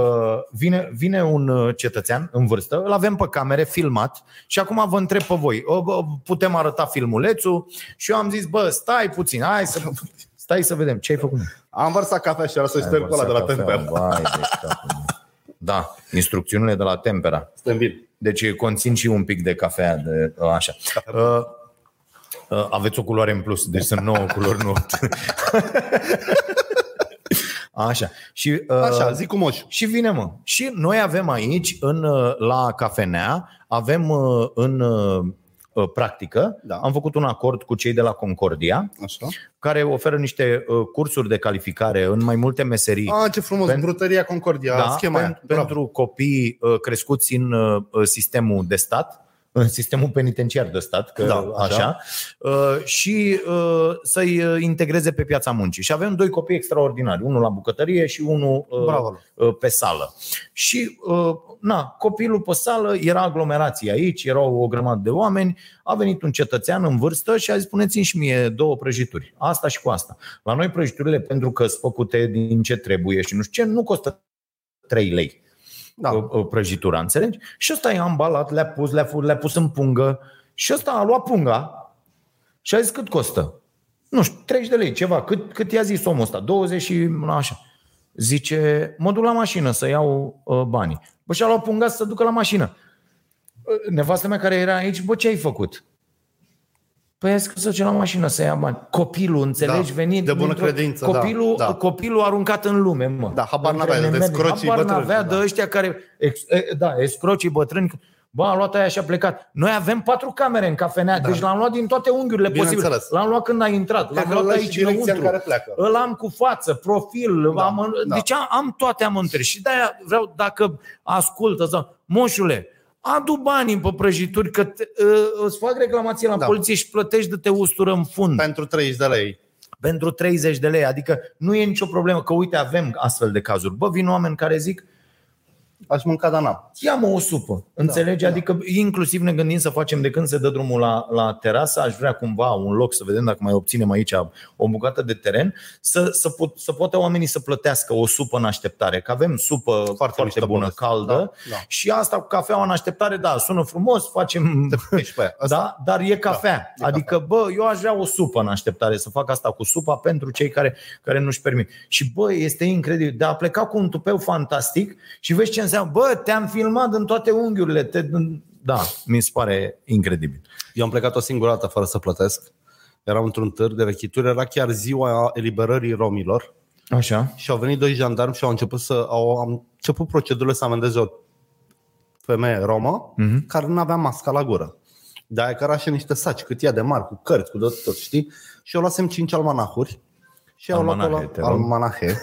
Vine, vine un uh, cetățean în vârstă, îl avem pe camere, filmat și acum vă întreb pe voi. O, bă, putem arăta filmulețul și eu am zis, bă, stai puțin, hai să... Stai să vedem ce ai făcut. Am vărsat cafea și era să șterg pe ăla de la Tempera. Vai de capul meu. Da, instrucțiunile de la Tempera. Suntem bine. Deci conțin și un pic de cafea, de, așa. Uh, uh, aveți o culoare în plus, deci sunt nouă culori, nu. Așa. Și, uh, Așa, zic cu moș. și vine, mă. Și noi avem aici, în, uh, la cafenea, avem uh, în uh, uh, practică, Da. am făcut un acord cu cei de la Concordia, Așa. care oferă niște uh, cursuri de calificare în mai multe meserii. Ah, ce frumos, Pentru- Brutăria Concordia, da, schema aia. pentru, pentru copii uh, crescuți în uh, sistemul de stat, în sistemul penitenciar de stat, că Da, așa, așa. așa uh, și uh, să-i uh, integreze pe piața muncii. Și avem doi copii extraordinari, unul la bucătărie și unul uh, Bravo. uh, pe sală. Și uh, na, copilul pe sală era aglomerație aici, erau o grămadă de oameni, a venit un cetățean în vârstă și a zis, puneți-mi și mie două prăjituri, asta și cu asta. La noi prăjiturile, pentru că sunt făcute din ce trebuie și nu știu ce, nu costă 3 lei Da. da. prăjitura, înțelegi? Și ăsta i-a ambalat, le-a pus, le-a, pus, le-a pus în pungă și ăsta a luat punga și a zis cât costă. Nu știu, 30 de lei, ceva. Cât, cât i-a zis omul ăsta? 20 și așa. Zice, mă duc la mașină să iau uh, banii. Bă, și-a luat punga să se ducă la mașină. Uh, Nevastă mea care era aici, bă, ce ai făcut? Păi a zis că să duce la mașină să ia bani. Copilul, înțelegi, Da, venit de bună dintr-o- credință, da, copilul, da. copilul aruncat în lume, mă. Da, habar Între n-avea, de nemernici. escrocii Habar bătrâni, n-avea da. de ăștia care, ex, e, da, escrocii bătrâni, Bă, a luat aia și a plecat. Noi avem patru camere în cafenea, da. deci l-am luat din toate unghiurile posibile. Bineînțeles. L-am luat când a intrat, Cred l-am că luat ăla e aici și direcția înăuntru. în care pleacă. Îl am cu față, profil, Da, am, da. deci am, am toate amântări. Și de-aia vreau, dacă ascultă, sau, moșule, adu banii pe prăjituri, că te, uh, îți fac reclamație la Da. poliție și plătești de te ustură în fund Pentru 30 de lei. pentru 30 de lei. Adică nu e nicio problemă că, uite, avem astfel de cazuri. Bă, vin oameni care zic, Aș mânca, dar n-am. ia-mă o supă. Înțelegi? da. Adică inclusiv ne gândim să facem de când se dă drumul la, la terasă, aș vrea cumva un loc să vedem dacă mai obținem aici o bucată de teren, să, să, pot, să poată oamenii să plătească o supă în așteptare. Că avem supă foarte, foarte mișto bună, poveste. caldă Da, da. și asta cu cafeaua în așteptare, da, sună frumos, facem Deci pe aia. Asta- da, dar e cafea. Da, e adică, bă, eu aș vrea o supă în așteptare, să fac asta cu supa pentru cei care, care nu-și permit. Și, bă, este incredibil. De a pleca cu un tupeu fantastic și vezi ce înseamnă, bă, te-am filmat în toate unghiurile. Te... Da, mi se pare incredibil. Eu am plecat o singură dată fără să plătesc. Eram într-un târg de vechituri, era chiar ziua eliberării romilor Așa. și au venit doi jandarmi și au început să au am început procedurile să amendeze o femeie romă Mhm. care nu avea masca la gură. De aia că era și niște saci, cât ea de mari, cu cărți, cu de tot, știi? Și eu luasem cinci almanahuri Și au luat Almanahe, la te rog. almanahe.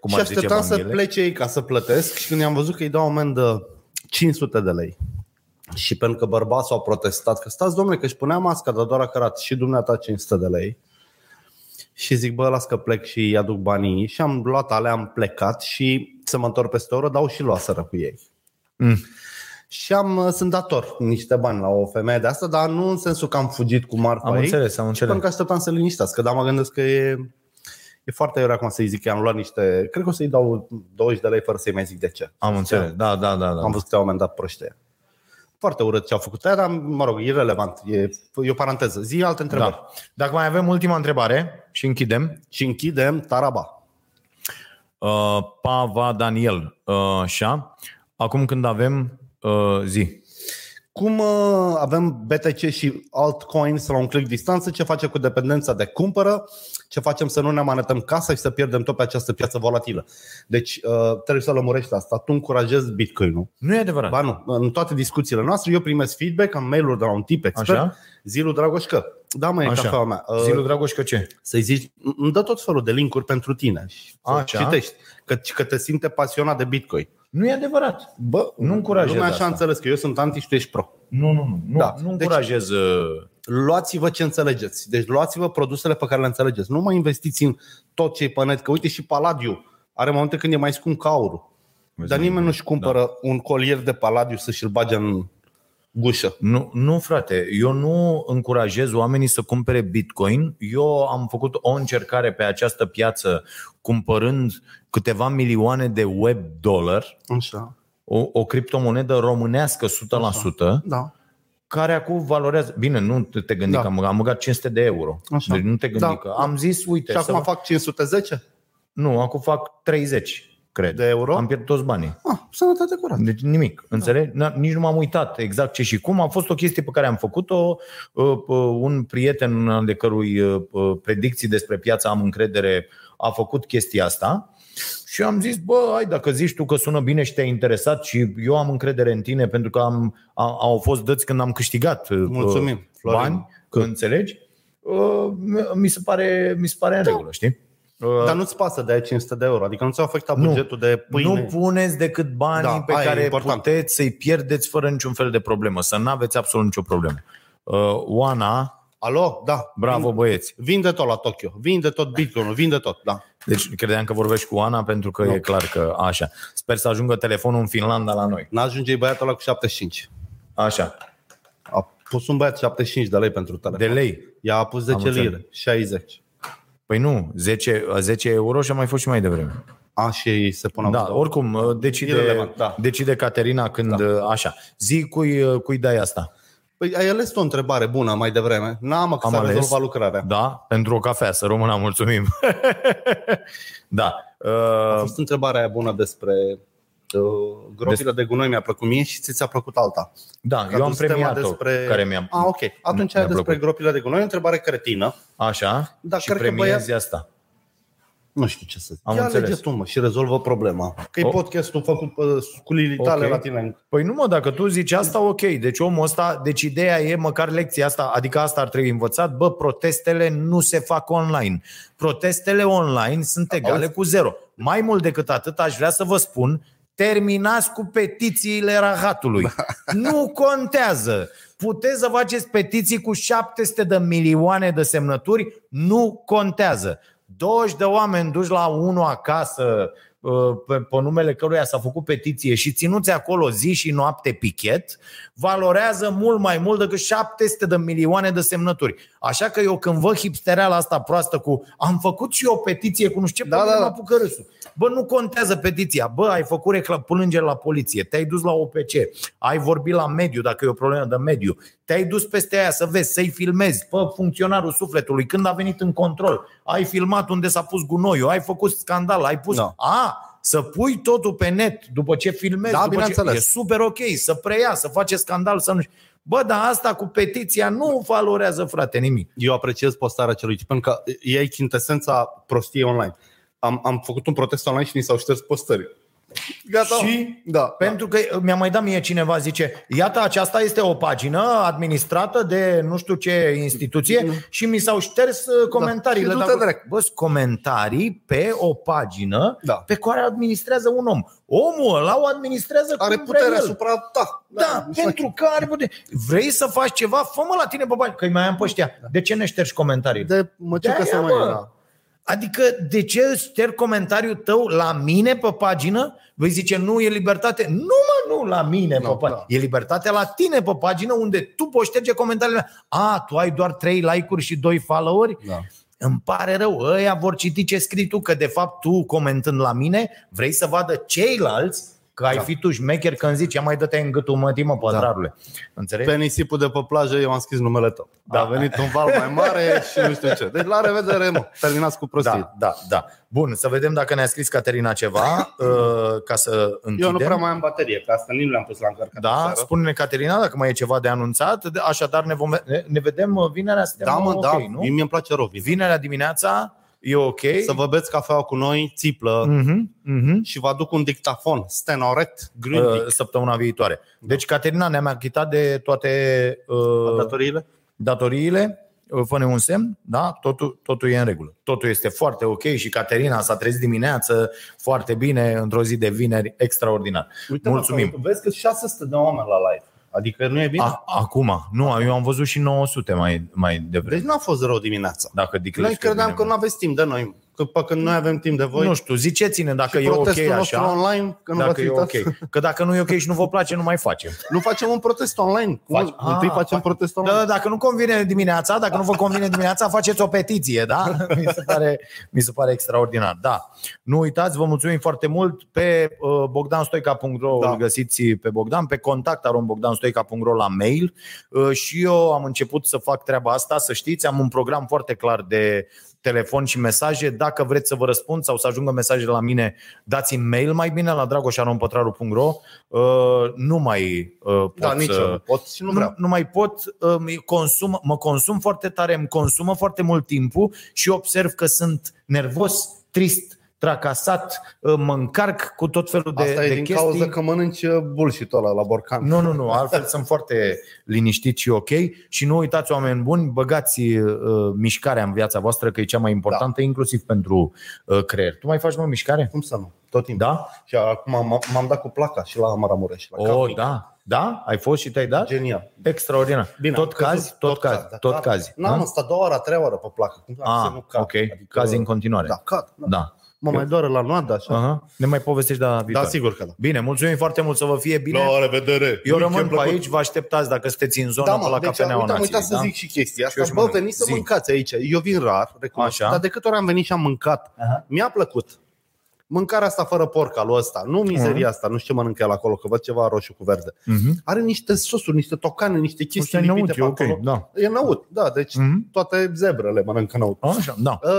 Cum și ar zice așteptam să Vanghele. plece ei ca să plătesc și când i-am văzut că îi dau amend de 500 de lei și pentru că bărbații au protestat că stați domnule că își punea masca, dar doar a cărat și dumneata 500 de lei și zic bă las că plec și îi aduc banii și am luat alea, am plecat și să mă întorc peste o oră, dau și luaseră cu ei. Mm. Și am, sunt dator niște bani la o femeie de asta, dar nu în sensul că am fugit cu marfa Am ei, înțeles, am ci înțeles. pentru că așteptam să liniștească, dar mă gândesc că e, e foarte iurea acum să-i zic că am luat niște, cred că o să-i dau 20 de lei fără să-i mai zic de ce. Am înțeles, da, da, da. da. Am văzut că la un moment dat proștea. Foarte urât ce au făcut aia, dar mă rog, irrelevant. E, e o paranteză. Zi alte întrebări. da. Dacă mai avem ultima întrebare și închidem. Și închidem Taraba. Uh, Pava Daniel, uh, așa. Acum când avem uh, zi. Cum uh, avem BTC și altcoins la un click distanță, ce face cu dependența de cumpără, ce facem să nu ne amanetăm casa și să pierdem tot pe această piață volatilă. Deci uh, trebuie să lămurești asta. Tu încurajezi Bitcoin-ul. Nu e adevărat. Ba nu, în toate discuțiile noastre eu primesc feedback, am mail-uri de la un tip expert, Așa. Zilu Dragoșcă. Da, mă, e Așa. cafeaua mea. Uh, Zilu Dragoș că ce? să-i zici, îmi dă tot felul de linkuri pentru tine și să Așa. citești, că, că te simte pasionat de Bitcoin. Nu e adevărat. Bă, Nu încurajez Lumea așa asta. a înțeles că eu sunt anti și tu ești pro. Nu, nu, nu. Nu, Da. nu Deci- încurajez. Uh, Luați-vă ce înțelegeți. Deci luați-vă produsele pe care le înțelegeți. Nu mai investiți în tot ce e pe net. Că uite și Palladiu are momente când e mai scump ca aurul. Dar nimeni nu-și cumpără da. un colier de Palladiu să-și îl bage în gușă. Nu, nu, frate, eu nu încurajez oamenii să cumpere Bitcoin. Eu am făcut o încercare pe această piață cumpărând câteva milioane de web dollar, Așa. o, o criptomonedă românească 100%, Da. Care acum valorează. Bine, nu te gândi Da. că am, am băgat 500 de euro. Așa. Deci nu te gândi Da. că am zis, uite, Și acum să... fac 510 nu, acum fac 30, cred. de euro. Am pierdut toți banii. Ah, sănătate curată. Deci nimic, înțelegi? Da. Nici nu m-am uitat exact ce și cum. A fost o chestie pe care am făcut-o. Uh, uh, Un prieten al de cărui uh, uh, predicții despre piața am încredere a făcut chestia asta și am zis, bă, hai, dacă zici tu că sună bine și te-ai interesat și eu am încredere în tine pentru că am, a, au fost dăți când am câștigat uh, Mulțumim, Florin. bani, că înțelegi, uh, mi se pare, mi se pare în regulă, știi? Uh, Dar nu-ți pasă de aia 500 de euro. Adică nu ți-au afectat Nu. bugetul de pâine. Nu puneți decât banii Da, pe aia e care important. puteți să-i pierdeți fără niciun fel de problemă, să nu aveți absolut nicio problemă. Uh, Oana, Alo? Da. bravo băieți. Vinde tot la Tokyo. Vinde tot Bitcoin-ul. Vinde tot, da. Deci credeam că vorbești cu Oana pentru că Nu. e clar că așa. Sper să ajungă telefonul în Finlanda la noi. N-ajunge băiatul ăla cu 75. Așa. A pus un băiat 75 de lei pentru telefon. De lei. Ea a pus 10 înțeles. lire. 60. Păi nu, 10, 10 euro și a mai fost și mai devreme. A, și ei se pun Da, acolo. oricum, uh, decide, Irelevant, da. decide Caterina când, da. așa. Zi cui, uh, cui dai asta. Păi ai ales tu o întrebare bună mai devreme. N-am că Am s-a ales. rezolvat lucrarea. Da, pentru o cafea, să rămână, mulțumim. da. A Uh, fost întrebarea aia bună despre uh, gropile de gunoi mi-a plăcut mie și ți ți-a plăcut alta. Da, Că eu am tu tema premiat-o care mi-a, Ah, ok. Atunci mi-a ai despre plăcut. gropile de gunoi, o întrebare cretină. Așa, Da, și cred că premiezi băia- asta. Nu știu ce să zic. Am Ia înțeles. alege tu, mă, și rezolvă problema. Că e O- podcastul făcut pe sculile tale Ok. la tine. Păi nu mă, dacă tu zici asta, ok. Deci omul ăsta, deci ideea e măcar lecția asta, adică asta ar trebui învățat, bă, protestele nu se fac online. Protestele online sunt egale Auzi? cu zero. Mai mult decât atât, aș vrea să vă spun, terminați cu petițiile rahatului. Nu contează. Puteți să faceți petiții cu 700 de milioane de semnături, nu contează. 20 de oameni duși la unul acasă uh, pe, pe numele căruia s-a făcut petiție și ținuți acolo zi și noapte pichet, valorează mult mai mult decât 700 de milioane de semnături. Așa că eu când văd hipstereala asta proastă cu am făcut și eu o petiție cu nu știu ce, Da, da, da, da, da. mă apucă râsul. Bă, nu contează petiția. Bă, ai făcut reclam, plângeri la poliție, te-ai dus la OPC, ai vorbit la mediu dacă e o problemă de mediu, te-ai dus peste aia să vezi, să-i filmezi, pe funcționarul sufletului, când a venit în control, ai filmat unde s-a pus gunoiul, ai făcut scandal, ai pus... Da. A, să pui totul pe net după ce filmezi, Da, după ce... bineînțeles. e super ok, să preia, să face scandal, să nu Bă, dar asta cu petiția nu valorează, frate, nimic. Eu apreciez postarea celui tip, pentru că e chintesența prostiei online. Am, am făcut un protest online și ni s-au șters postări. Gata. Și da. pentru că mi-a mai dat mie cineva, zice, iată, aceasta este o pagină administrată de nu știu ce instituție și mi s-au șters uh, comentariile. Da. Și du-te Dar- direct. Bă, sunt comentarii pe o pagină Da. pe care administrează un om. Omul ăla o administrează Are cum vrea putere el. asupra ta. Da, nu știu. pentru că are putere. Vrei să faci ceva? Fă-mă la tine pe bani, că mai am pe ăștia. De ce ne ștergi comentarii? De măciucă De-aia, să mă. mai da. Adică de ce îți șterg comentariul tău la mine pe pagină? Vei zice, nu e libertate? Nu mă, nu la mine Nu, pe pagină. da. E libertatea la tine pe pagină unde tu poți șterge comentariile. A, tu ai doar 3 like-uri și 2 follow-uri? Da. Îmi pare rău, ăia vor citi ce scrii tu, că de fapt tu comentând la mine vrei să vadă ceilalți că ai Da. fi tu șmecher când zici, ia mai dă-te în gâtul mătii, mă, pătrarule. Înțelegi? Pe nisipul de pe plajă eu am scris numele tău. Da, a Da. venit un val mai mare și nu știu ce. Deci la revedere, mă. Terminați cu prostii. Da, da, da. Bun, să vedem dacă ne-a scris Caterina ceva uh, ca să închidem. Eu nu prea mai am baterie, pe asta nu le-am pus la încărcat. Da, seară. spune-ne Caterina dacă mai e ceva de anunțat. De- Așadar ne, vom, ne, ne vedem uh, vinerea. suntem da, mă, ok, da. nu? Mie mi-e place rău. vin. Vinerea dimineața e ok. Să vă beți cafeaua cu noi, țiplă Mhm, mhm. și vă aduc un dictafon, stenoret, grândic. Uh, săptămâna viitoare. Deci, Caterina, ne-am achitat de toate uh, Datoriile? datoriile. Uh, Fă-ne un semn, da? Totul, totul e în regulă. Totul este foarte ok și Caterina s-a trezit dimineață foarte bine, într-o zi de vineri, extraordinar. Uite, Mulțumim. Mă, vezi că 600 de oameni la live. Adică nu e bine? A, acum, nu, eu am văzut și 900 mai, mai devreme. Deci n-a fost rău dimineața. Dacă diclezi Noi credeam că nu aveți timp de noi. Că pe când noi avem timp de voi. Nu știu, ziceți-ne dacă și e ok protestul nostru așa. online, că nu Dacă v-ați e uitat. ok. Că dacă nu e ok și nu vă place, nu mai facem. Nu facem un protest online. Faci- Faci, Întâi Ah, facem fac- protest online. Da, dacă nu convine dimineața, dacă nu vă convine dimineața, faceți o petiție, da? Mi se pare, mi se pare extraordinar. Da. Nu uitați, vă mulțumim foarte mult pe uh, bogdanstoica.ro Da. îl găsiți pe Bogdan, pe contact bogdanstoica.ro la mail Uh, și eu am început să fac treaba asta, să știți, am un program foarte clar de telefon și mesaje. Dacă vreți să vă răspund sau să ajungă mesaje la mine, dați-mi mail mai bine la dragoșaronpătraru.ro Uh, Nu mai uh, pot Da, nici să... eu nu pot și nu nu, vreau. nu mai pot, îmi consum, mă consum foarte tare, îmi consumă foarte mult timpul și observ că sunt nervos, trist, tracasat, mă încarc cu tot felul de, Asta e de din chestii. cauza că mănânci uh, bullshit ăla la borcan. Nu, nu, nu, altfel sunt foarte liniștit și ok și nu uitați oameni buni, băgați uh, mișcarea în viața voastră că e cea mai importantă, da. inclusiv pentru uh, creier. Tu mai faci mă mișcare? Cum să nu? Tot timpul. Da? Și acum m- m-am dat cu placa și la Maramureș. La Oh, Capnic. da. Da? Ai fost și te-ai dat? Genial. Extraordinar. Bine, tot am căzut, cazi? Tot cazi? da, Tot da. cazi? N-am da? stat două ore, trei ore pe placă. Cum să Ah, nu cad. ok. Cazi în continuare. Da, cad. Da. Da. Mă mai doare la noadă așa. Aha. Ne mai povestești data Da, viitoare. sigur că da. Bine, mulțumim foarte mult să vă fie bine. La revedere! Eu Ui, rămân ce-mi pe plăcut. aici, vă așteptați dacă sunteți în zonă Da, pe mă, la deci Cafeneaua uite, am Nației. uitat să da? zic și chestia Și eu asta. și Bă, mănânc. veniți să Zi. mâncați aici. Eu vin rar, recunosc. Așa. Dar de câte ori am venit și am mâncat, Aha. mi-a plăcut. Mâncarea asta fără porc, alul ăsta, nu mizeria asta, nu știu ce mănâncă el acolo, că văd ceva roșu cu verde. Mhm. Are niște sosuri, niște tocane, niște chestii Ăsta e lipite năut, pe e ok, acolo. da. E năut, da, deci Mhm. toate zebrele mănâncă năut. Așa, da. Uh,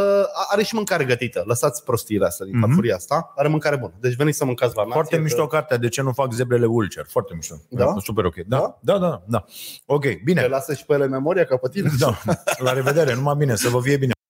are și mâncare gătită. Lăsați prostiile astea din Mhm. farfuria asta. Are mâncare bună. Deci veniți să mâncați la nație. Foarte că- mișto cartea, de ce nu fac zebrele ulcer. Foarte mișto. Da? Super ok. Da, Da? da, da. da. Ok, Te bine. lasă și pe ele memoria ca pe tine? Da. La revedere, numai bine, să vă fie bine.